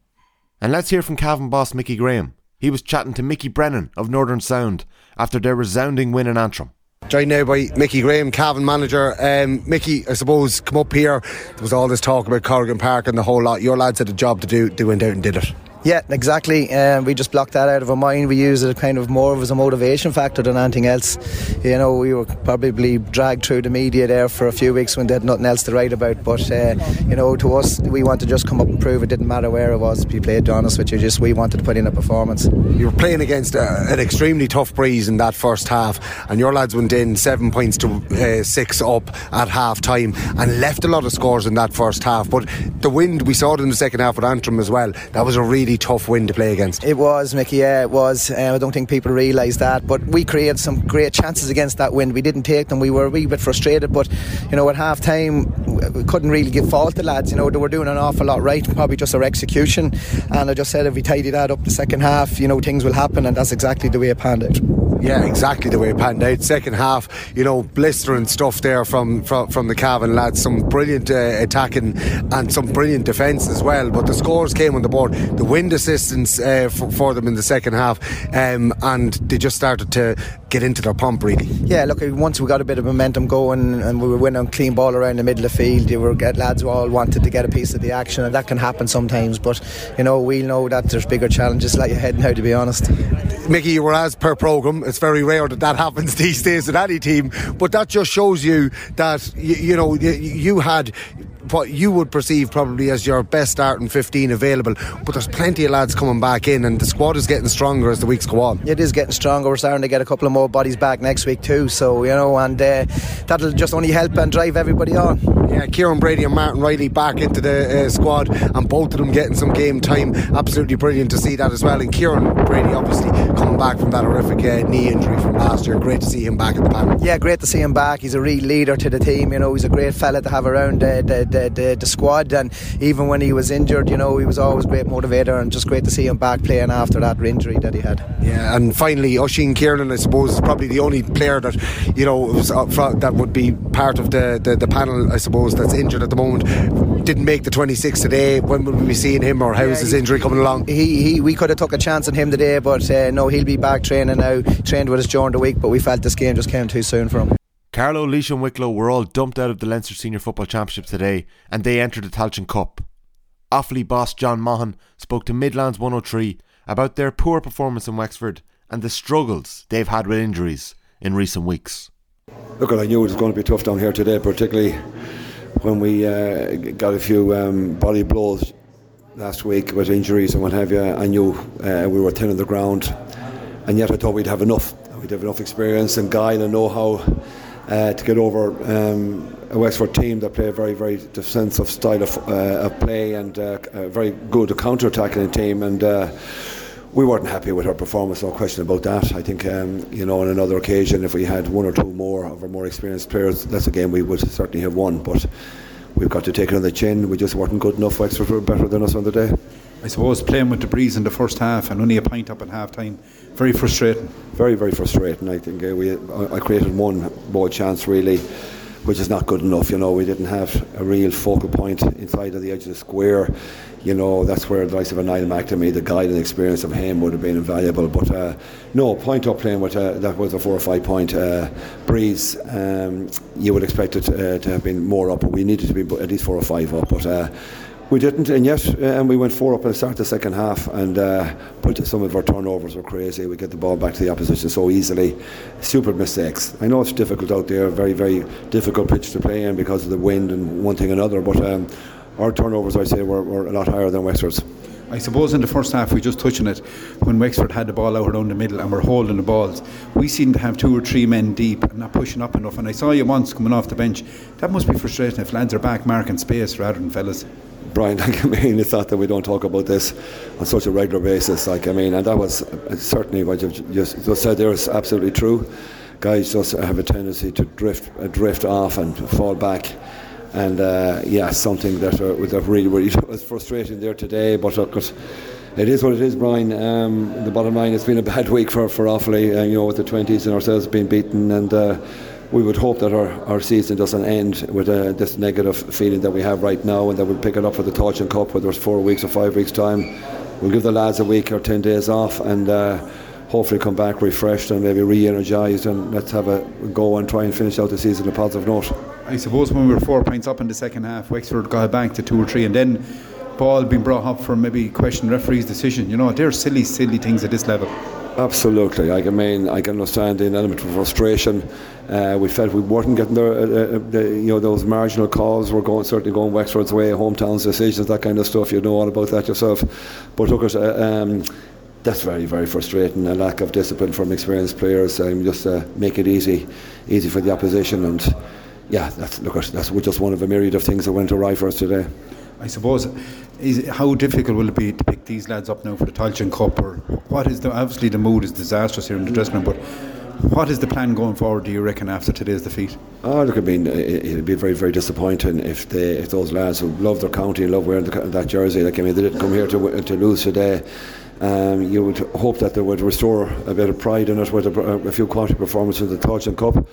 And let's hear from Cavan boss Mickey Graham. He was chatting to Mickey Brennan of Northern Sound after their resounding win in Antrim. Joined now by Mickey Graham, Cavan manager. Um, Mickey, I suppose, come up here. There was all this talk about Corrigan Park and the whole lot. Your lads had a job to do, they went out and did it. Yeah, exactly. Um, we just blocked that out of our mind. We used it kind of more of as a motivation factor than anything else. You know, we were probably dragged through the media there for a few weeks when they had nothing else to write about. But uh, you know, to us, we wanted to just come up and prove it didn't matter where it was. Be played, to honest with you, just we wanted to put in a performance. You were playing against uh, an extremely tough breeze in that first half, and your lads went in seven points to uh, six up at half time and left a lot of scores in that first half. But the wind, we saw it in the second half with Antrim as well. That was a really really tough win to play against. It was, Mickey. Yeah, it was. Um, I don't think people realise that, but we created some great chances against that wind. We didn't take them. We were a wee bit frustrated, but you know, at half time, we couldn't really give fault to lads. You know, they were doing an awful lot right. Probably just our execution. And I just said if we tidy that up the second half, you know, things will happen, and that's exactly the way it panned out. Yeah, exactly the way it panned out. Second half, you know, blistering stuff there from from, from the Cavan lads. Some brilliant uh, attacking and some brilliant defence as well. But the scores came on the board. The wind assistance uh, for, for, them in the second half, um, and they just started to get into their pump really. Yeah, look, once we got a bit of momentum going and we were winning clean ball around the middle of the field, you were get lads who all wanted to get a piece of the action, and that can happen sometimes. But you know, we know that there's bigger challenges like ahead now. To be honest, Mickey, you were as per program it's very rare that that happens these days with any team, but that just shows you that you, you know you had what you would perceive probably as your best starting 15 available. But there's plenty of lads coming back in, and the squad is getting stronger as the weeks go on. It is getting stronger. We're starting to get a couple of more bodies back next week too. So you know, and uh, that'll just only help and drive everybody on. Yeah, Kieran Brady and Martin Reilly back into the uh, squad, and both of them getting some game time. Absolutely brilliant to see that as well. And Kieran Brady obviously coming back from that horrific uh, knee injury from last year. Great to see him back at the panel. Yeah, great to see him back. He's a real leader to the team. You know, he's a great fella to have around the, the, the, the, the squad. And even when he was injured, you know, he was always a great motivator. And just great to see him back playing after that injury that he had. Yeah, and finally, Oisín Kiernan, I suppose, is probably the only player that you know was that would be part of the, the, the panel. I suppose that's injured at the moment. Didn't make the 26 today. When will we be seeing him, or how's yeah, his injury coming along? He, he we could have took a chance on him today, but uh, no, he'll be back training now. Trained with us during the week, but we felt this game just came too soon for him. Carlow, Laois and Wicklow were all dumped out of the Leinster Senior Football Championship today and they entered the Tailteann Cup. Offaly boss John Maughan spoke to Midlands 103 about their poor performance in Wexford and the struggles they've had with injuries in recent weeks. Look, I knew it was going to be tough down here today, particularly when we uh, got a few um, body blows last week with injuries and what have you. I knew uh, we were thin on the ground, and yet I thought we'd have enough. We'd have enough experience and guile and know-how uh, to get over um, a Wexford team that play a very, very defensive style of, uh, of play and uh, a very good counter-attacking team. And uh, we weren't happy with our performance, no question about that. I think, um, you know, on another occasion, if we had one or two more of our more experienced players, that's a game we would certainly have won. But we've got to take it on the chin. We just weren't good enough. Wexford were better than us on the day. I suppose playing with the breeze in the first half and only a pint up at half time very frustrating. Very, very frustrating. I think uh, we, I created one more chance really, which is not good enough. You know, we didn't have a real focal point inside of the edge of the square. You know, that's where the likes of a Niall McNamee, the guide and experience of him would have been invaluable. But uh, no, point up playing with uh, that was a four or five point uh, breeze. Um, you would expect it uh, to have been more up, but we needed to be at least four or five up. But uh, we didn't, and yet, and we went four up and start of the second half, and uh, but some of our turnovers were crazy. We get the ball back to the opposition so easily, stupid mistakes. I know it's difficult out there, very very difficult pitch to play in because of the wind and one thing another. But um, our turnovers, I'd say, were, were a lot higher than Wexford's. I suppose in the first half, we just touching it when Wexford had the ball out around the middle and we're holding the balls. We seemed to have two or three men deep and not pushing up enough. And I saw you once coming off the bench. That must be frustrating if lads are back marking space rather than fellas. Brian, like, I mean, it's not that we don't talk about this on such a regular basis. Like, I mean, and that was uh, certainly what you just, just said there is absolutely true. Guys just have a tendency to drift, uh, drift off and fall back. And uh, yeah, something that, uh, really, really was frustrating there today. But look, it is what it is, Brian. Um, the bottom line, it's been a bad week for, for Offaly, uh, you know, with the 20s and ourselves being beaten. And uh, we would hope that our, our season doesn't end with uh, this negative feeling that we have right now and that we'll pick it up for the Tailteann Cup, whether it's four weeks or five weeks' time. We'll give the lads a week or 10 days off and uh, hopefully come back refreshed and maybe re energised and let's have a go and try and finish out the season on a positive note. I suppose when we were four points up in the second half, Wexford got back to two or three and then ball being brought up for maybe question referee's decision. You know, they're silly, silly things at this level. Absolutely. I mean, I can understand the element of frustration. Uh, we felt we weren't getting the, uh, uh, the, you know, those marginal calls were going certainly going Wexford's way, hometowns decisions, that kind of stuff. You know all about that yourself. But look at. Uh, um, that's very, very frustrating. A lack of discipline from experienced players. Um, just uh, make it easy, easy for the opposition. And yeah, that's look, that's just one of a myriad of things that went awry for us today. I suppose is how difficult will it be to pick these lads up now for the Tailteann Cup or what is the obviously the mood is disastrous here in the dressing room but what is the plan going forward do you reckon after today's defeat? Oh look I mean it'd be very very disappointing if they if those lads who love their county and love wearing the, that jersey like I mean they didn't come here to, to lose today. Um, you would hope that they would restore a bit of pride in it with a, a few quality performances in the Tailteann Cup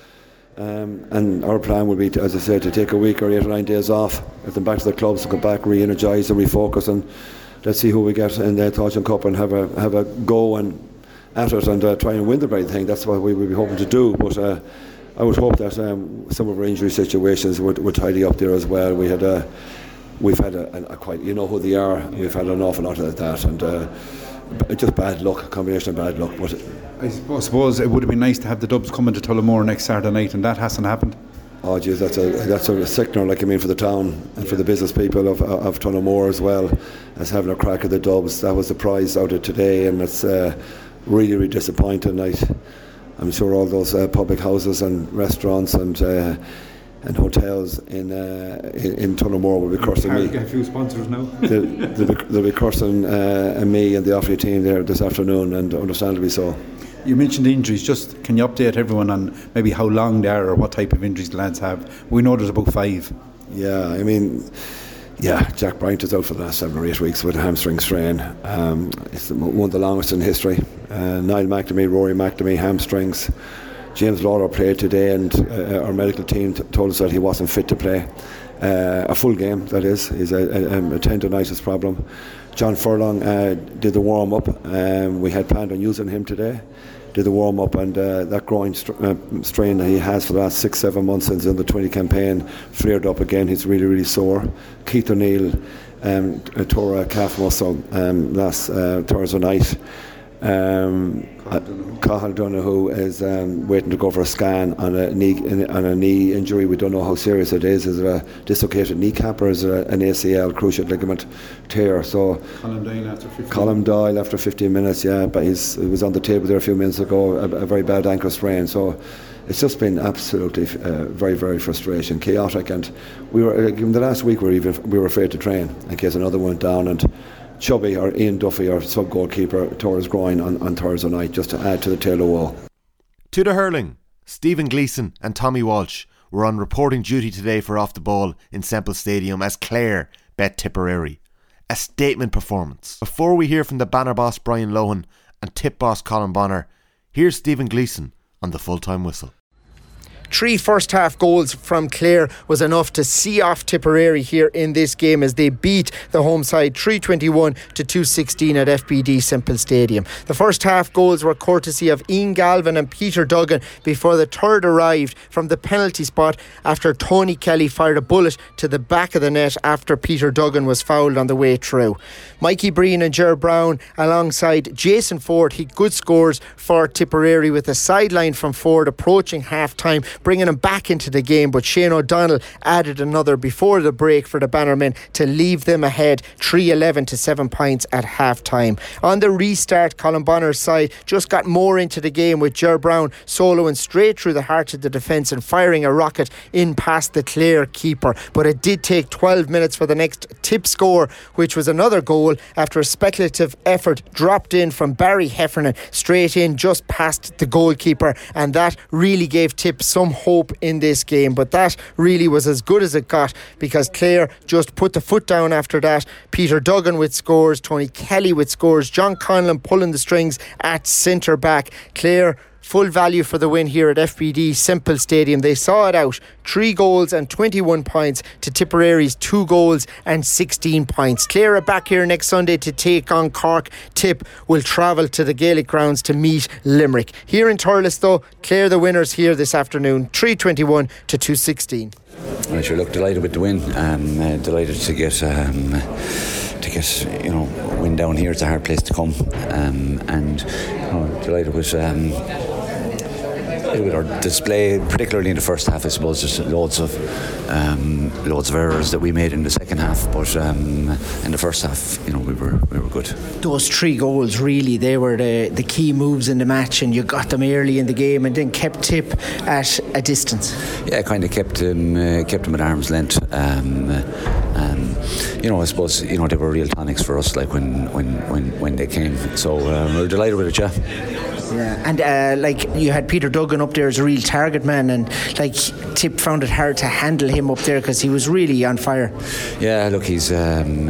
um, and our plan would be, to, as I said, to take a week or eight or nine days off, get them back to the clubs, to come back, re-energise and refocus, and let's see who we get in the Tailteann Cup and have a have a go and at it and uh, try and win the right thing. That's what we would be hoping to do. But uh, I would hope that um, some of our injury situations would, would tidy up there as well. We had a we've had a, a, quite you know who they are. We've had an awful lot of that and. Uh, just bad luck, a combination of bad luck. But I suppose it would have been nice to have the Dubs coming to Tullamore next Saturday night, and that hasn't happened. Oh, geez, that's a that's a sickener. Like I mean, for the town and for the business people of of Tullamore as well, as having a crack at the Dubs. That was the prize out of today, and it's uh, really really disappointing. I, I'm sure all those uh, public houses and restaurants and. Uh, and hotels in uh, in, in Tullamore will be cursing me. I get a few sponsors now. they'll, they'll, be, they'll be cursing uh, me and the Offaly team there this afternoon, and understandably so. You mentioned injuries. Just can you update everyone on maybe how long they are or what type of injuries the lads have? We know there's about five. Yeah, I mean. Yeah, Jack Bryant is out for the last seven or eight weeks with a hamstring strain. Um, it's one of the longest in history. Uh, Niall McNamee, Rory McNamee, hamstrings. James Lawler played today, and uh, our medical team t- told us that he wasn't fit to play. Uh, a full game, that is. He's a, a, a tendonitis problem. John Furlong uh, did the warm up. Um, we had planned on using him today. Did the warm up, and uh, that groin uh, strain that he has for the last six, seven months since in the 20 campaign flared up again. He's really, really sore. Keith O'Neill um, tore a calf muscle um, last uh, Thursday night. Um, Cathal Donoghue is um, waiting to go for a scan on a knee on a knee injury. We don't know how serious it is. Is it a dislocated kneecap or is it an ACL cruciate ligament tear? So Colm Doyle after 15. Colm Doyle after 15 minutes, yeah, but he's he was on the table there a few minutes ago. A, a very bad ankle sprain. So it's just been absolutely uh, very very frustrating, chaotic, and we were uh, in the last week we were even we were afraid to train in case another went down and Chubby or Ian Duffy, or sub goalkeeper, Torres groin on, on Thursday night just to add to the tail of woe. To the hurling, Stephen Gleeson and Tommy Walsh were on reporting duty today for Off the Ball in Semple Stadium as Clare bet Tipperary. A statement performance. Before we hear from the banner boss Brian Lohan and tip boss Colm Bonnar, here's Stephen Gleeson on the full time whistle. Three first half goals from Clare was enough to see off Tipperary here in this game as they beat the home side 321 to 216 at FBD Semple Stadium. The first half goals were courtesy of Ian Galvin and Peter Duggan before the third arrived from the penalty spot after Tony Kelly fired a bullet to the back of the net after Peter Duggan was fouled on the way through. Mikey Breen and Ger Brown alongside Jason Forde hit good scores for Tipperary with a sideline from Forde approaching half time bringing them back into the game. But Shane O'Donnell added another before the break for the Bannermen to leave them ahead 3 11 to 7 points at half time. On the restart, Colm Bonnar's side just got more into the game with Ger Brown soloing straight through the heart of the defence and firing a rocket in past the Clare keeper. But it did take 12 minutes for the next tip score, which was another goal after a speculative effort dropped in from Barry Heffernan straight in just past the goalkeeper. And that really gave Tip some hope in this game. But that really was as good as it got because Clare just put the foot down after that. Peter Duggan with scores, Tony Kelly with scores, John Conlon pulling the strings at centre back. Clare full value for the win here at FBD Semple Stadium. They saw it out. Three goals and 21 points to Tipperary's two goals and 16 points. Clare are back here next Sunday to take on Cork. Tip will travel to the Gaelic grounds to meet Limerick. Here in Thurles, though, Clare the winners here this afternoon, 321 to 216. I sure look delighted with the win. Um, uh, delighted to get um, to get you know win down here. It's a hard place to come, um, and you know, delighted with. Um, with our display, particularly in the first half, I suppose, just loads of um, loads of errors that we made in the second half. But um, in the first half, you know, we were we were good. Those three goals, really, they were the, the key moves in the match, and you got them early in the game, and then kept Tip at a distance. Yeah, kind of kept him uh, kept him at arm's length. Um, um, you know, I suppose you know they were real tonics for us, like when when when, when they came. So um, we we're delighted with it, yeah. Yeah, and uh, like you had Peter Duggan up there as a real target man, and like Tip found it hard to handle him up there because he was really on fire. Yeah, look, he's um,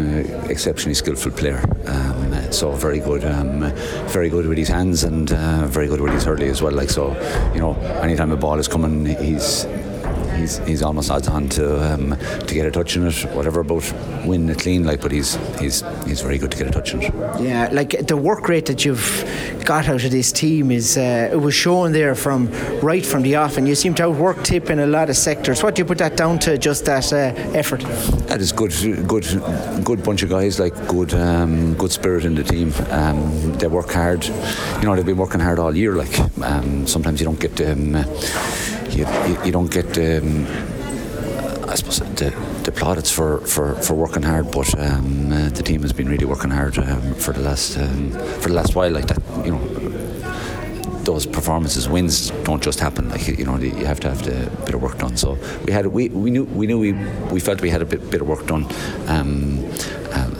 exceptionally skillful player. Um, so very good, um, very good with his hands and uh, very good with his hurley as well. Like so, you know, anytime a ball is coming, he's he's he's almost odds on to um, to get a touch in it. Whatever But win it clean, like, but he's he's he's very good to get a touch in it. Yeah, like the work rate that you've got out of this team is uh, it was shown there from right from the off, and you seem to outwork Tip in a lot of sectors. What do you put that down to? Just that uh, effort. That is good, good, good bunch of guys. Like good, um, good spirit in the team. Um, they work hard. You know, they've been working hard all year. Like um, sometimes you don't get. Um, you, you, you don't get um, I suppose the, the plaudits for, for, for working hard, but um, uh, the team has been really working hard um, for the last um, for the last while. Like that, you know, those performances, wins don't just happen. Like you know, you have to have the bit of work done. So we had we, we knew we knew we we felt we had a bit, bit of work done.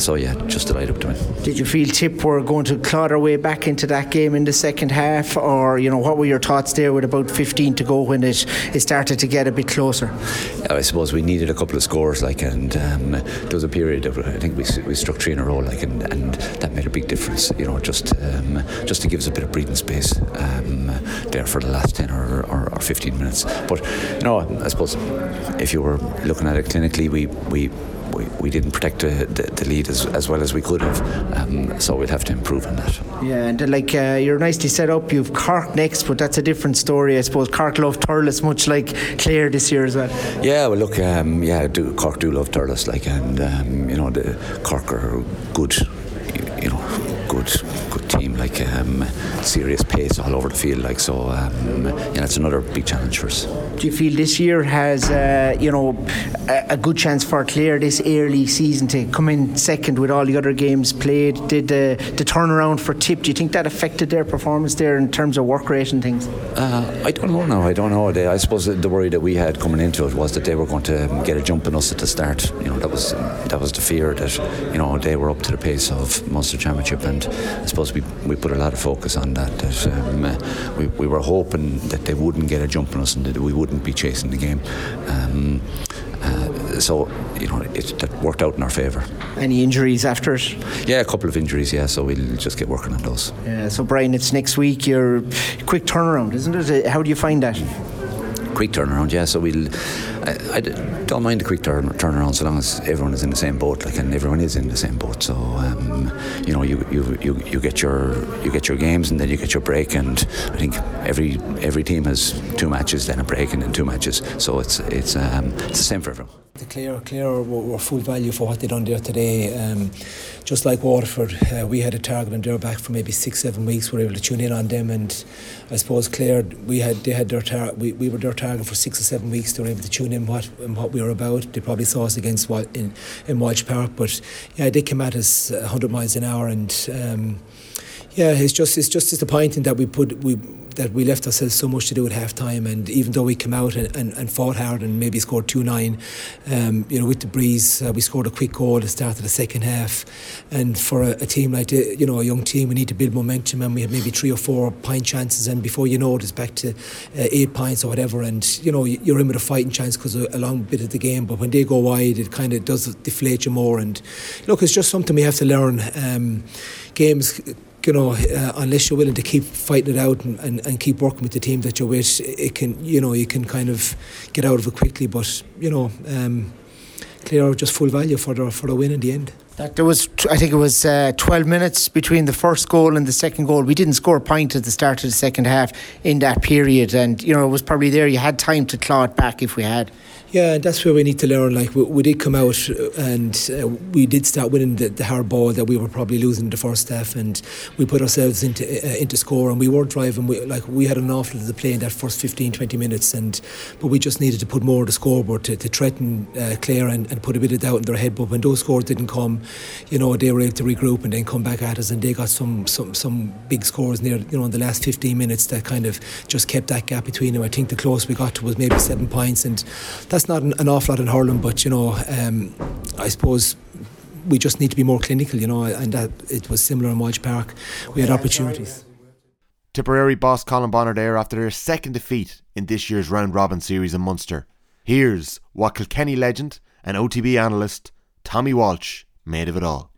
So yeah, just delighted up to win. Did you feel Tip were going to claw their way back into that game in the second half, or you know what were your thoughts there with about 15 to go when it, it started to get a bit closer? Yeah, I suppose we needed a couple of scores, like, and um, there was a period of I think we, we struck three in a row, like, and, and that made a big difference. You know, just um, just to give us a bit of breathing space um, there for the last 10 or, or, or 15 minutes. But you know, I suppose if you were looking at it clinically, we we we, we didn't protect the, the, the lead as, as well as we could have. Um, so we'll have to improve on that. Yeah, and uh, like uh, you're nicely set up. You've Cork next, but that's a different story, I suppose. Cork love Thurles much like Clare this year as well. Yeah, well, look, um, yeah, do, Cork do love Thurles, like, and um, you know, the Cork are good, you know good good team, like um, serious pace all over the field, like so. Um, yeah, it's another big challenge for us. Do you feel this year has uh, you know a, a, good chance for Clare this early season to come in second with all the other games played? Did the, the turnaround for Tip? Do you think that affected their performance there in terms of work rate and things? Uh, I don't know. Now I don't know. I suppose the worry that we had coming into it was that they were going to get a jump on us at the start. You know that was that was the fear that you know they were up to the pace of Munster Championship and I suppose we, we put a lot of focus on that. That um, uh, we, we were hoping that they wouldn't get a jump on us and that we wouldn't be chasing the game. Um, uh, so you know it that worked out in our favour. Any injuries after it? Yeah, a couple of injuries. Yeah, so we'll just get working on those. Yeah. So Brian, it's next week. Your quick turnaround, isn't it? How do you find that? quick turnaround, yeah. So we'll. I, I don't mind the quick turn, turnaround so long as everyone is in the same boat, like, and everyone is in the same boat. So um, you know, you, you, you, you get your you get your games, and then you get your break. And I think every every team has two matches, then a break, and then two matches. So it's it's um, it's the same for everyone. The Clare, Clare were, full value for what they done there today. Um, just like Waterford, uh, we had a target on their back for maybe six, seven weeks. We were able to tune in on them, and I suppose Clare, we had they had their tar- we, we were their target for six or seven weeks. They were able to tune in what in what we were about. They probably saw us against in in Walsh Park, but yeah, they came at us 100 miles an hour, and um, yeah, it's just it's just disappointing that we put we that we left ourselves so much to do at half time and even though we came out and, and, and fought hard and maybe scored 2-9 um, you know with the breeze uh, we scored a quick goal at the start of the second half. And for a, a team like you know a young team we need to build momentum and we had maybe three or four point chances and before you know it it's back to uh, eight points or whatever. And you know you're in with a fighting chance because a long bit of the game but when they go wide it kind of does deflate you more. And look it's just something we have to learn. Um, games you know, uh, unless you're willing to keep fighting it out and, and, and keep working with the team that you're with, it can, you know, you can kind of get out of it quickly. But you know, um, Clare just full value for the for the win in the end. That there was, I think it was uh, 12 minutes between the first goal and the second goal. We didn't score a point at the start of the second half in that period, and you know it was probably there. You had time to claw it back if we had. Yeah, and that's where we need to learn. Like we, we did come out and uh, we did start winning the, the, hard ball that we were probably losing the first half, and we put ourselves into uh, into score, and we were driving. We, like we had an awful lot of play in that first 15, 20 minutes, and but we just needed to put more of the scoreboard to, to threaten uh, Clare and, and put a bit of doubt in their head. But when those scores didn't come, you know they were able to regroup and then come back at us, and they got some some some big scores near you know in the last 15 minutes that kind of just kept that gap between them. I think the closest we got to was maybe seven points, and that's not an, an awful lot in hurling, but you know, um, I suppose we just need to be more clinical, you know, and that it was similar in Walsh Park. We had opportunities. Tipperary boss Colm Bonnar there after their second defeat in this year's round robin series in Munster. Here's what Kilkenny legend and OTB analyst Tommy Walsh made of it all.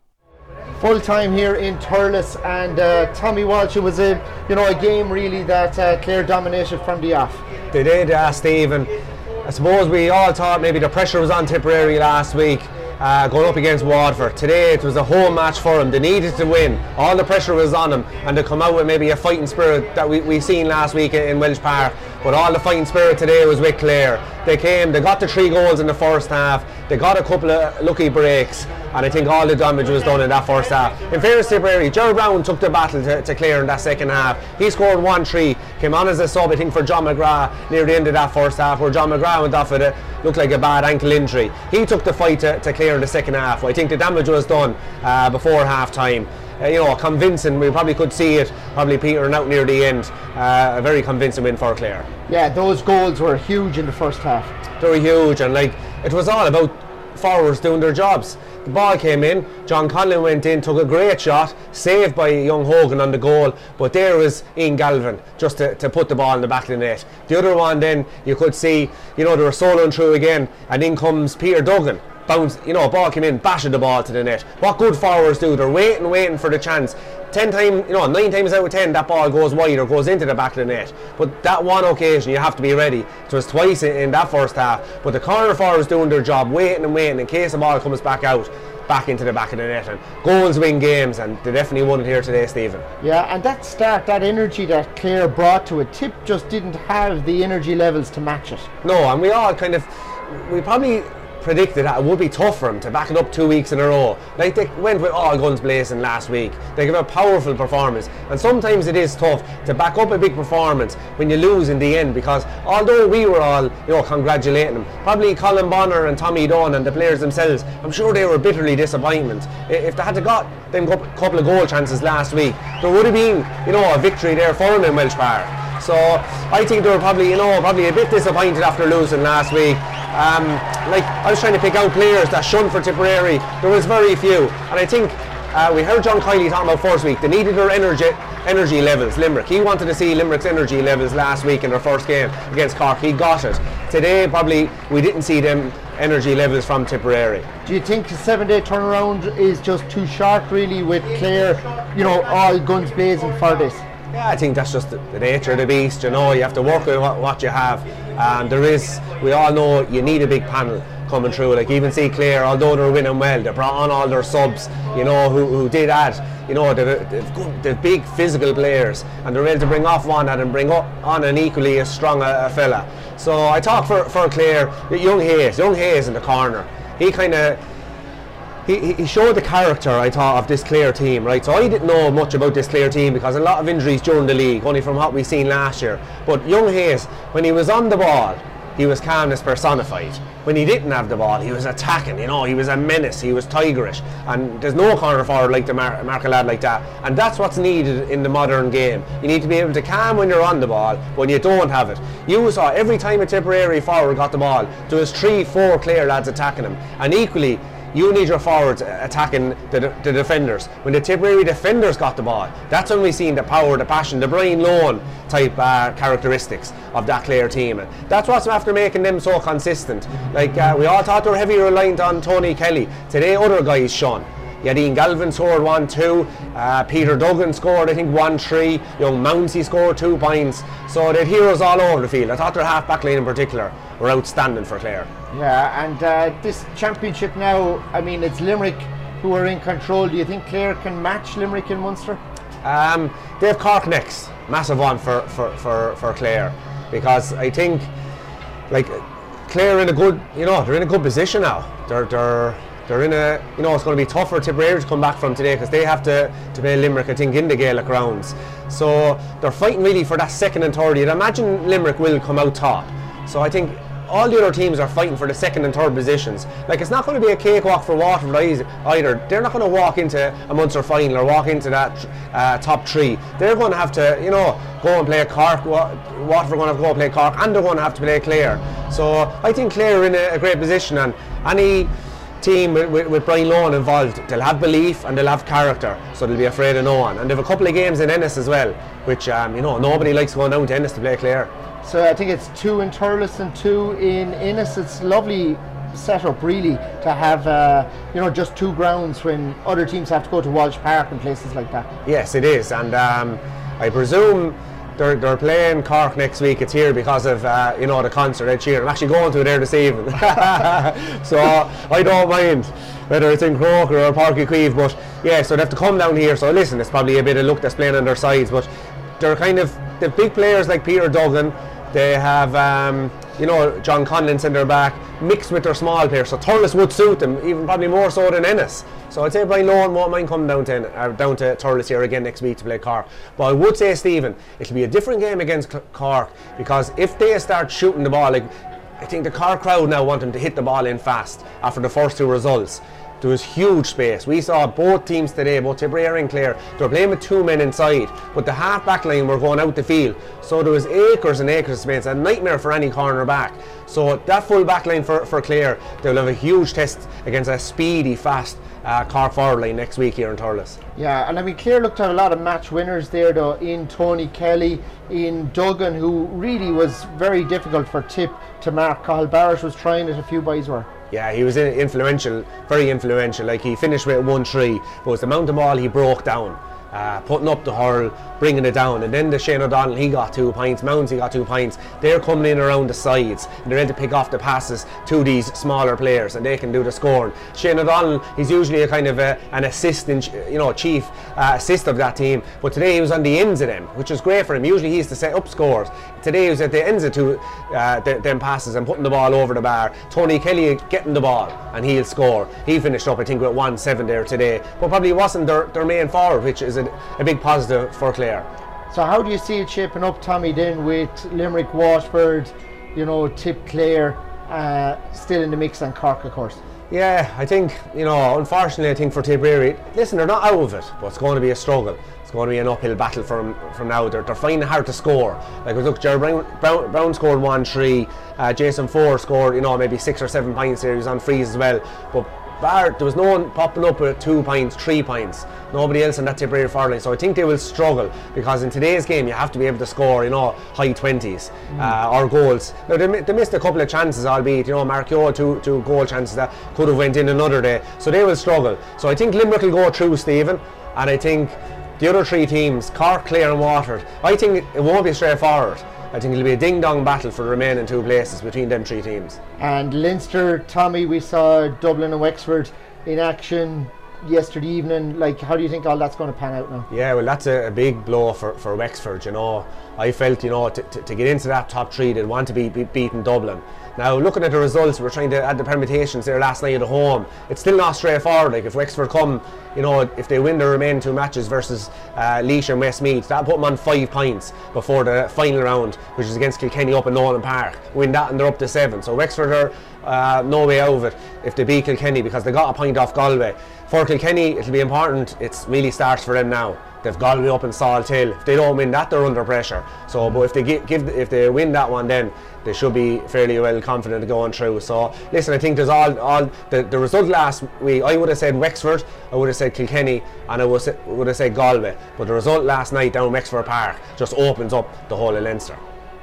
Full time here in Thurles, and uh, Tommy Walsh. It was a you know a game really that uh, Clare dominated from the off. They did, uh, Stephen. I suppose we all thought maybe the pressure was on Tipperary last week. Uh, going up against Waterford. Today it was a home match for them. They needed to win. All the pressure was on them and to come out with maybe a fighting spirit that we, we seen last week in Walsh Park. But all the fighting spirit today was with Clare. They came, they got the three goals in the first half, they got a couple of lucky breaks, and I think all the damage was done in that first half. In fairness to Tipperary, Jerry Brown took the battle to, to Clare in that second half. He scored 1 3, came on as a sub, I think, for John McGrath near the end of that first half, where John McGrath went off with it, looked like a bad ankle injury. He took the fight to, to Clare in the second half. I think the damage was done uh, before half time uh, you know, convincing. We probably could see it probably petering out near the end. Uh, a very convincing win for Clare. Yeah, those goals were huge in the first half. They were huge, and like it was all about forwards doing their jobs. The ball came in, John Conlon went in, took a great shot, saved by young Hogan on the goal, but there was Ian Galvin just to, to put the ball in the back of the net. The other one then you could see, you know, they were soloing through again, and in comes Peter Duggan bounce, you know, ball came in, bashing the ball to the net. What good forwards do? They're waiting, waiting for the chance. Ten times, you know, nine times out of ten, that ball goes wide or goes into the back of the net. But that one occasion, you have to be ready. It was twice in, in that first half. But the corner forwards doing their job, waiting and waiting in case the ball comes back out back into the back of the net and goals win games and they definitely won it here today Stephen yeah and that start that energy that Clare brought to it Tip just didn't have the energy levels to match it no and we all kind of we probably predicted that it would be tough for them to back it up two weeks in a row. Like they went with all guns blazing last week. They gave a powerful performance, and sometimes it is tough to back up a big performance when you lose in the end. Because although we were all, you know, congratulating them, probably Colm Bonnar and Tommy Dunne and the players themselves, I'm sure they were bitterly disappointed. If they had got them couple of goal chances last week, there would have been, you know, a victory there for them in Walsh Park. So I think they were probably, you know, probably a bit disappointed after losing last week. Um, like I was trying to pick out players that shone for Tipperary. There was very few, and I think uh, we heard John Kiely talking about first week. They needed their energy energy levels. Limerick. He wanted to see Limerick's energy levels last week in their first game against Cork. He got it. Today, probably we didn't see them energy levels from Tipperary. Do you think the seven-day turnaround is just too short, really, with Clare, you know, all guns blazing for this? Yeah, I think that's just the, the, nature of the beast. You know, you have to work with what, what you have. And there is, we all know, you need a big panel coming through. Like even see Clare, although they're winning well, they brought on all their subs. You know, who, who did add. You know, they've, good, they've big physical players, and they're able to bring off one and bring up on an equally as strong a, a fella. So I talk for, for Clare, young Hayes, young Hayes in the corner. He kind of he, he showed the character I thought of this Clare team, right? So I didn't know much about this Clare team because a lot of injuries during the league, only from what we've seen last year. But young Hayes, when he was on the ball, he was calmness personified. When he didn't have the ball, he was attacking. You know, he was a menace. He was tigerish, and there's no corner forward like the mar- mark a lad like that. And that's what's needed in the modern game. You need to be able to calm when you're on the ball, when you don't have it. You saw every time a Tipperary forward got the ball, there was three, four Clare lads attacking him, and equally you need your forwards attacking the, the defenders. When the Tipperary defenders got the ball, that's when we seen the power, the passion, the Brian Lohan type uh, characteristics of that Clare team. And that's what's after making them so consistent. Like uh, we all thought they were heavy reliant on Tony Kelly. Today, other guys shone. Ian Galvin scored 1 2. Uh, Peter Duggan scored, I think, 1 3. Young Mounsey scored 2 points. So they had heroes all over the field. I thought their half back line in particular were outstanding for Clare. Yeah, and uh, this championship now, I mean, it's Limerick who are in control. Do you think Clare can match Limerick in Munster? Um, they have Cork next, massive one for, for, for, for Clare, because I think like Clare in a good, you know, they're in a good position now. They're they're they're in a, you know, it's going to be tougher Tipperary to come back from today because they have to to play Limerick, I think, in the Gaelic grounds. So they're fighting really for that second and third. You'd imagine Limerick will come out top. So I think all the other teams are fighting for the second and third positions. Like it's not going to be a cakewalk for Waterford either. They're not going to walk into a Munster final or walk into that uh, top three. They're going to have to, you know, go and play Cork. Waterford are going to have to go and play Cork, and they're going to have to play Clare. So I think Clare are in a, a great position, and any team with, with, with, Brian Lohan involved, they'll have belief and they'll have character, so they'll be afraid of no one. And they have a couple of games in Ennis as well, which um, you know nobody likes going down to Ennis to play Clare. So I think it's two in Thurles and two in Ennis. It's lovely setup really to have uh, you know just two grounds when other teams have to go to Walsh Park and places like that. Yes, it is, and um, I presume. They're, they're playing Cork next week. It's here because of uh, you know the concert Ed Sheeran. I'm actually going to it there this evening, so I don't mind whether it's in Croker or Páirc Uí But yeah, so they have to come down here. So listen, it's probably a bit of luck that's playing on their sides, but they're kind of the big players like Peter Duggan they have, um, you know, John Conlon their back, mixed with their small players. So Thurles would suit them, even probably more so than Ennis. So I'd say Brian Lohan won't mind coming down to, uh, down to Thurles here again next week to play Cork. But I would say, Stephen, it'll be a different game against Cork because if they start shooting the ball, like I think the Cork crowd now want them to hit the ball in fast after the first two results there was huge space. We saw both teams today, both Tipperary and Clare, they were playing with two men inside, but the half back line were going out the field. So there was acres and acres of space, a nightmare for any corner back. So that full back line for, for Clare, they'll have a huge test against a speedy, fast uh, Cork forward line next week here in Thurles. Yeah, and I mean, Clare looked at a lot of match winners there, though, in Tony Kelly, in Duggan, who really was very difficult for Tip to mark. Cathal Barrett was trying it, a few boys were. Yeah, he was influential, very influential. Like he finished with one three, but it was the mountain ball he broke down uh, putting up the hurl, bringing it down. And then the Shane O'Donnell, he got two points, Mounds, he got two points. They're coming in around the sides and they're able to pick off the passes to these smaller players and they can do the scoring. Shane O'Donnell, he's usually a kind of a, an assistant, you know, chief uh, assist of that team, but today he was on the ends of them, which was great for him. Usually he's to set up scores. Today he was at the ends of two, uh, them passes and putting the ball over the bar. Tony Kelly getting the ball and he'll score. He finished up, I think, with 1 7 there today, but probably wasn't their, their main forward, which is a, a big positive for Clare. So how do you see it shaping up, Tommy? Then with Limerick, Waterford, you know, Tip Clare uh, still in the mix, and Cork, of course. Yeah, I think you know. Unfortunately, I think for Tipperary, listen, they're not out of it, but it's going to be a struggle. It's going to be an uphill battle from from now. They're, they're finding it hard to score. Like look, Jared Brown, Brown, scored one three. Uh, Jason Forde scored, you know, maybe six or seven points there. He was on freeze as well, but bar, there was no one popping up with two points, three points. Nobody else in that Tipperary forward line. So I think they will struggle because in today's game you have to be able to score, you know, high twenties mm. uh, or goals. Now they, they, missed a couple of chances, albeit you know, Mark Kehoe two two goal chances that could have went in another day. So they will struggle. So I think Limerick will go through, Stephen, and I think the other three teams, Cork, Clare, and Waterford, I think it won't be straightforward. I think it'll be a ding dong battle for the remaining two places between them three teams. And Leinster, Tommy, we saw Dublin and Wexford in action. Yesterday evening. Like, how do you think all that's going to pan out now? Yeah, well, that's a, a big blow for, for Wexford. You know, I felt you know to, to, get into that top three, they'd want to be, be beating Dublin. Now, looking at the results, we're trying to add the permutations there last night at home. It's still not straightforward. Like, if Wexford come, you know, if they win the remaining two matches versus uh, Laois and Westmeath, that'll put them on five points before the final round, which is against Kilkenny up in Nowlan Park. Win that and they're up to seven. So Wexford are uh, no way out of it if they beat Kilkenny because they got a point off Galway. For Kilkenny, it'll be important. It really starts for them now. They've Galway up in Salthill. If they don't win that, they're under pressure. So, but if they give, give if they win that one, then they should be fairly well confident of going through. So, listen, I think there's all all the, the result last week. I would have said Wexford, I would have said Kilkenny, and I would would have said Galway. But the result last night down Wexford Park just opens up the whole of Leinster.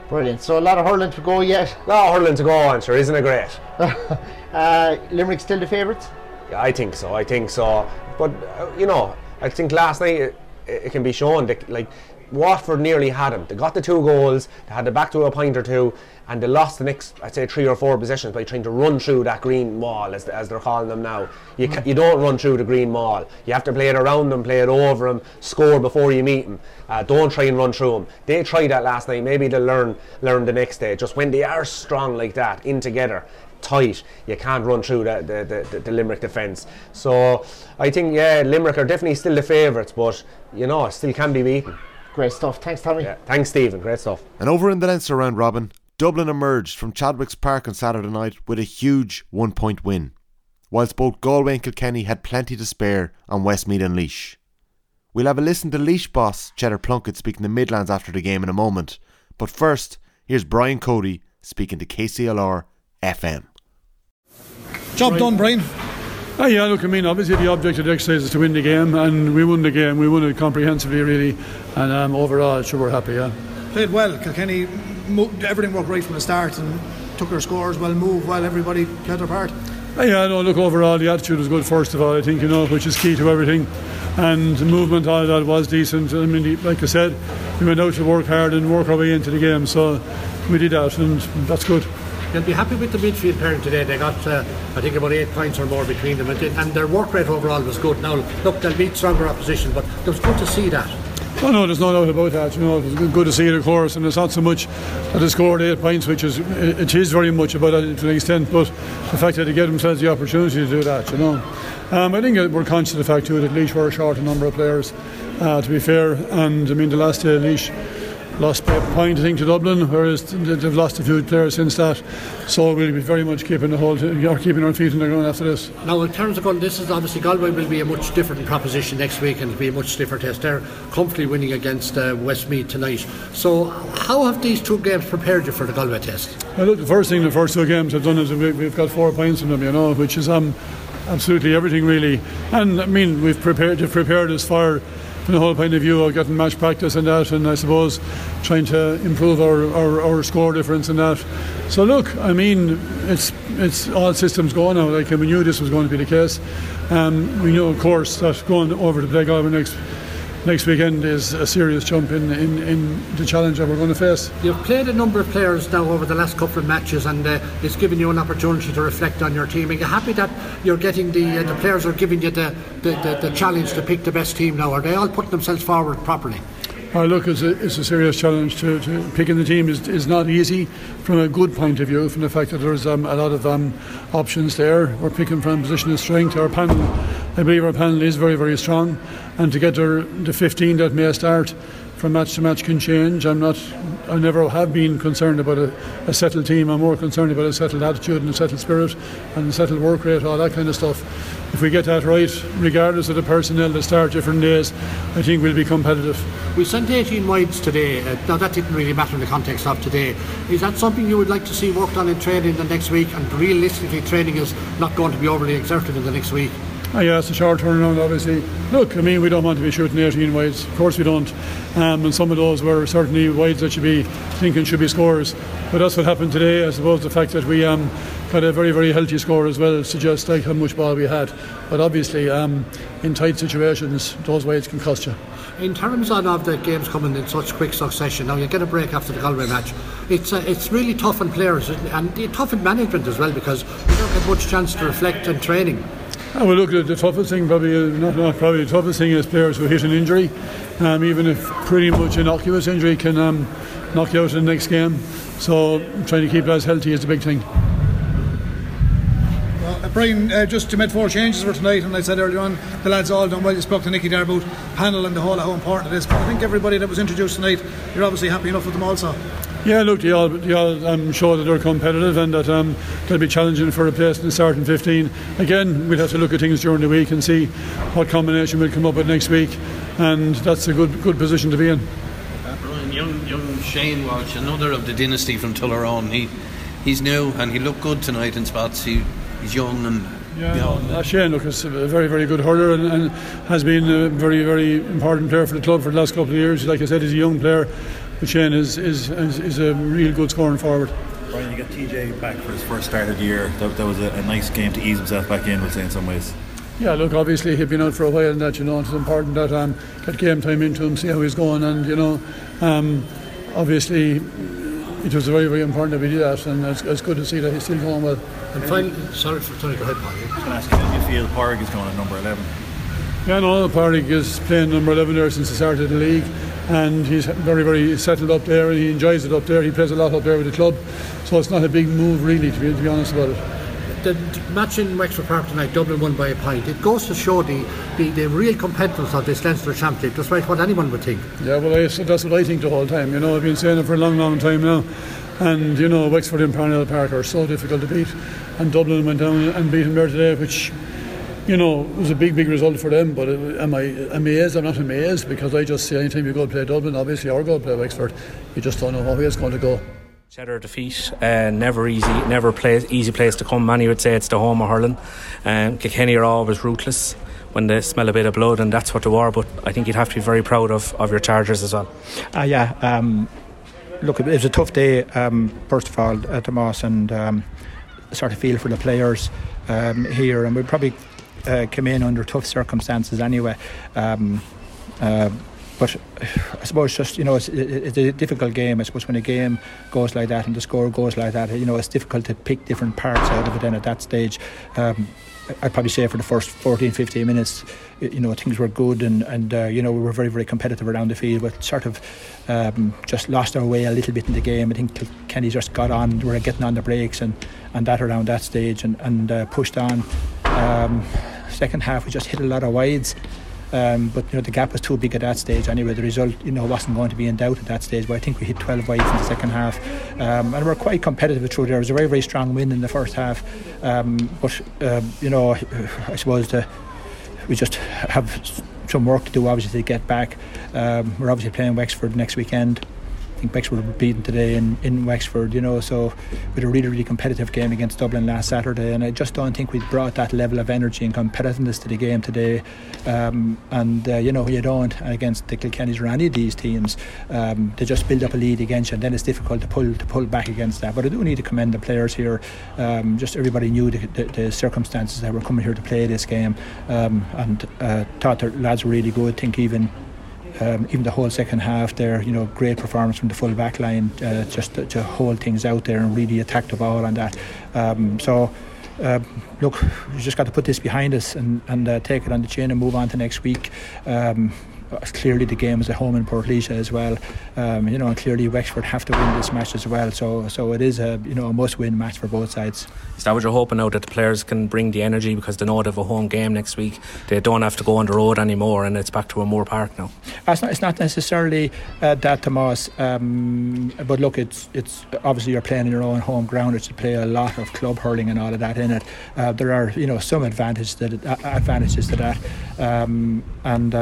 Brilliant. So a lot of hurling to go yet. A lot of hurling to go on, sure, isn't it great? uh, Limerick still the favourites? Yeah, I think so. I think so. But uh, you know, I think last night it, it can be shown that like Waterford nearly had him. They got the two goals. They had the back to a point or two, and they lost the next, I'd say, three or four possessions by trying to run through that green wall, as, as they're calling them now. You ca- you don't run through the green wall. You have to play it around them, play it over them, score before you meet them. Uh, don't try and run through them. They tried that last night. Maybe they'll learn learn the next day. Just when they are strong like that, in together, tight, you can't run through the, the, the, the Limerick defence. So I think, yeah, Limerick are definitely still the favourites, but, you know, still can be beaten. Great stuff. Thanks, Tommy. Yeah, thanks, Stephen. Great stuff. And over in the Leinster round robin, Dublin emerged from Chadwick's Park on Saturday night with a huge one point win, whilst both Galway and Kilkenny had plenty to spare on Westmeath and Laois. We'll have a listen to Laois boss Cheddar Plunkett speaking to Midlands after the game in a moment, but first, here's Brian Cody speaking to KCLR FM. Job Brian. done, Brian. Ah, yeah, look, I mean, obviously the object of the exercise is to win the game, and we won the game. We won it comprehensively, really, and um, overall, sure, we're happy, yeah. Played well. Kilkenny, everything worked right from the start and took their scores well, moved well, everybody played their part. Ah, yeah, no, look, overall, the attitude was good, first of all, I think, you know, which is key to everything. And the movement, all that was decent. I mean, like I said, we went out to work hard and work our way into the game, so we did that, and that's good. You'll be happy with the midfield pairing today. They got, uh, I think, about eight points or more between them, and, they- and their work rate overall was good. Now, look, they'll beat stronger opposition, but it was good to see that. Oh no, there's no doubt about that. You know, it's good- good to see it, of course, and it's not so much that they scored eight points, which is it is very much about it to an extent, but the fact that they give themselves the opportunity to do that, you know. Um, I think we're conscious of the fact too that Laois were short a number of players, uh, to be fair, and I mean the last day Laois lost by a point I think to Dublin, whereas they've lost a few players since that. So we'll be very much keeping the whole, or keeping our feet on the ground after this. Now, in terms of going, this is obviously Galway will be a much different proposition next week and it'll be a much stiffer test. They're comfortably winning against uh, Westmeath tonight. So, how have these two games prepared you for the Galway test? Well, look, the first thing the first two games have done is we- we've got four points in them, you know, which is um, absolutely everything really. And I mean, we've prepared to prepared as far from the whole point of view of getting match practice and that, and I suppose trying to improve our, our, our score difference and that. So look, I mean, it's it's all systems go now. Like we knew this was going to be the case. Um, we know, of course, that going over to play Galway next next weekend is a serious jump in, in, in the challenge that we're going to face. You've played a number of players now over the last couple of matches, and uh, it's given you an opportunity to reflect on your team. Are you happy that you're getting the uh, the players are giving you the, the, the, the challenge to pick the best team now? Are they all putting themselves forward properly? Uh, look, it's a, it's a serious challenge to, to picking the team is, is not easy from a good point of view, from the fact that there's um, a lot of um, options there. We're picking from a position of strength. Our panel, I believe our panel is very, very strong, and to get there, the 15 that may start from match to match can change. I'm not, I never have been concerned about a, a settled team. I'm more concerned about a settled attitude and a settled spirit and a settled work rate, all that kind of stuff. If we get that right, regardless of the personnel that start different days, I think we'll be competitive. We sent 18 wides today. Uh, now, that didn't really matter in the context of today. Is that something you would like to see worked on in training the next week? And realistically, training is not going to be overly exerted in the next week. Oh, yeah, it's a short turnaround, obviously. Look, I mean, we don't want to be shooting 18 wides. Of course, we don't. Um, and some of those were certainly wides that should be thinking should be scores. But that's what happened today. I suppose the fact that we um, got a very, very healthy score as well suggests like how much ball we had. But obviously, um, in tight situations, those wides can cost you. In terms of, the games coming in such quick succession, now you get a break after the Galway match. It's uh, it's really tough on players and uh, tough on management as well because you don't get much chance to reflect on training. I will look at the toughest thing, probably uh, not, not probably the toughest thing is players who hit an injury, um, even if pretty much innocuous injury can um, knock you out in the next game. So trying to keep us healthy is the big thing. Brian, uh, just to make four changes for tonight, and I said earlier on, the lads all done well. You spoke to Nicky there about panel and the whole how important it is. But I think everybody that was introduced tonight, you're obviously happy enough with them also. Yeah, look, they all, they all um, show that they're competitive and that um, they'll be challenging for a place in the starting 15. Again, we'll have to look at things during the week and see what combination we'll come up with next week, and that's a good good position to be in. Uh, Brian, young, young Shane Walsh, another of the dynasty from Tullaroan, he, he's new and he looked good tonight in spots. He, he's young and Yeah, no, uh, Shane, look, is a very, very good hurler and, and has been a very, very important player for the club for the last couple of years. Like I said, he's a young player, but Shane is, is, is, is a real good scoring forward. Brian, you got TJ back for his first start of the year. That, that was a, a nice game to ease himself back in, would say, in some ways. Yeah, look, obviously he'd been out for a while and that, you know, it's important that um, get game time into him, see how he's going and, you know, um, obviously it was very, very important that we did that and it's, it's good to see that he's still going well. And finally, sorry for sorry, go ahead, Paul. I was going to ask you, how do you feel Parg is going at number 11? Yeah, no, Pádraig is playing number 11 there since the start of the league and he's very, very settled up there and he enjoys it up there. He plays a lot up there with the club, so it's not a big move really, to be, to be honest about it. The match in Wexford Park tonight, Dublin won by a point. It goes to show the, the, the real competitiveness of this Leinster Championship, despite what anyone would think. Yeah, well, I, that's what I think the whole time. You know, I've been saying it for a long, long time now. And, you know, Wexford and Parnell Park are so difficult to beat. And Dublin went down and beat them there today, which, you know, was a big, big result for them. But uh, am I amazed? I'm not amazed because I just see anytime you go play Dublin, obviously, or go play Wexford, you just don't know how it's going to go. Cheddar defeat, uh, never easy, never place, easy place to come. Many would say it's the home of hurling. Um, Kilkenny are always ruthless when they smell a bit of blood, and that's what they were. But I think you'd have to be very proud of, of your Chargers as well. Uh, yeah, um, look, it was a tough day. Um, first of all, at the Moss, and um, sort of feel for the players um, here, and we probably uh, came in under tough circumstances anyway. Um, uh, but I suppose just you know it's, it's a difficult game. I suppose when a game goes like that and the score goes like that, you know it's difficult to pick different parts out of it. Then at that stage, um, I'd probably say for the first 14, 15 minutes, you know things were good and and uh, you know we were very very competitive around the field, but sort of um, just lost our way a little bit in the game. I think Kenny just got on, we were getting on the brakes and and that around that stage and and uh, pushed on. Um, second half we just hit a lot of wides. Um, but you know the gap was too big at that stage. Anyway, the result you know wasn't going to be in doubt at that stage. But I think we hit 12 wides in the second half, um, and we are quite competitive through there. It was a very very strong win in the first half, um, but um, you know I suppose the, we just have some work to do obviously to get back. Um, we're obviously playing Wexford next weekend. Think Wexford were beaten today in, in Wexford, you know, so had a really, really competitive game against Dublin last Saturday, and I just don't think we brought that level of energy and competitiveness to the game today. Um, and, uh, you know, you don't against the Kilkennys or any of these teams, um, they just build up a lead against you, and then it's difficult to pull to pull back against that. But I do need to commend the players here. Um, just everybody knew the, the, the, circumstances that were coming here to play this game, um, and uh, thought their lads were really good. I think even um, even the whole second half there, you know, great performance from the full back line uh, just to, to, hold things out there and really attack the ball on that. Um, so, uh, look, we just got to put this behind us and, and uh, take it on the chin and move on to next week. Um, clearly the game is at home in Portlaoise as well. Um, you know, and clearly Wexford have to win this match as well. So, so it is a you know a must-win match for both sides. Is that what you're hoping now that the players can bring the energy because they know they have a home game next week? They don't have to go on the road anymore, and it's back to O'Moore Park now. It's not, it's not necessarily uh, that, Tomas. Um, but look, it's it's obviously you're playing in your own home ground. It's to play a lot of club hurling and all of that in it. Uh, there are you know some advantages that uh, advantages to that, um, and.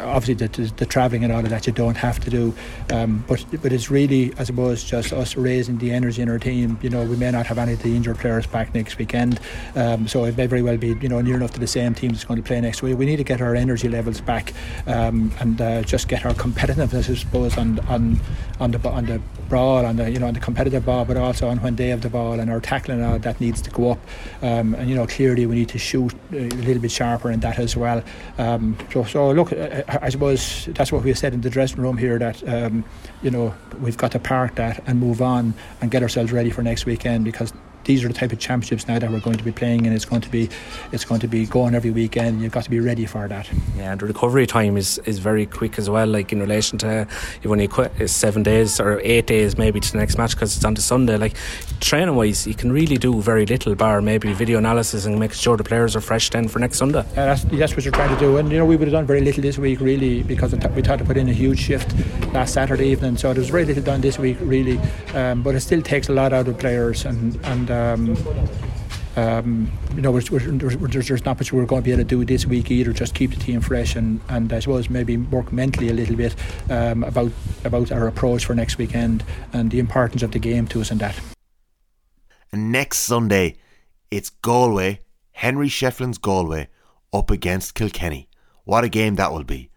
Obviously the, the, the travelling and all of that you don't have to do um, but but it's really I suppose just us raising the energy in our team. You know we may not have any of the injured players back next weekend um, so it may very well be you know near enough to the same team that's going to play next week. We need to get our energy levels back um, and uh, just get our competitiveness I suppose on on on the on the brawl on the you know on the competitive ball but also on when they have the ball and our tackling and all that needs to go up. Um, and you know clearly we need to shoot a little bit sharper in that as well. Um, so, so look I suppose that's what we said in the dressing room here that um, you know we've got to park that and move on and get ourselves ready for next weekend because these are the type of championships now that we're going to be playing, and it's going to be it's going to be going every weekend. You've got to be ready for that. Yeah, and the recovery time is, is very quick as well. Like in relation to you've only quit seven days or eight days maybe to the next match because it's on to Sunday. Like training wise, you can really do very little bar maybe video analysis and making sure the players are fresh then for next Sunday. Yeah, that's, that's what you're trying to do, and you know we would have done very little this week really because we tried to put in a huge shift last Saturday evening, so there was very little done this week really. Um, but it still takes a lot out of players and and. Um, um, you know, we're, we're, there's, there's not much we're going to be able to do this week either. Just keep the team fresh and, and I suppose maybe work mentally a little bit um, about about our approach for next weekend and the importance of the game to us and that. And next Sunday, it's Galway, Henry Shefflin's Galway, up against Kilkenny. What a game that will be.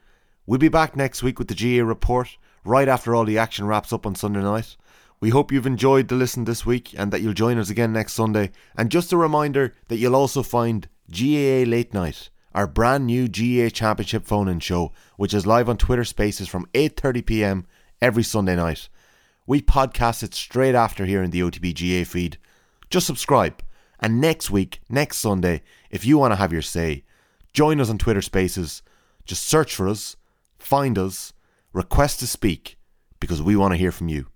We'll be back next week with the GAA report right after all the action wraps up on Sunday night. We hope you've enjoyed the listen this week and that you'll join us again next Sunday. And just a reminder that you'll also find GAA Late Night, our brand new GAA Championship phone-in show, which is live on Twitter Spaces from 8:30 p.m. every Sunday night. We podcast it straight after here in the OTB GAA feed. Just subscribe. And next week, next Sunday, if you want to have your say, join us on Twitter Spaces. Just search for us, find us, request to speak, because we want to hear from you.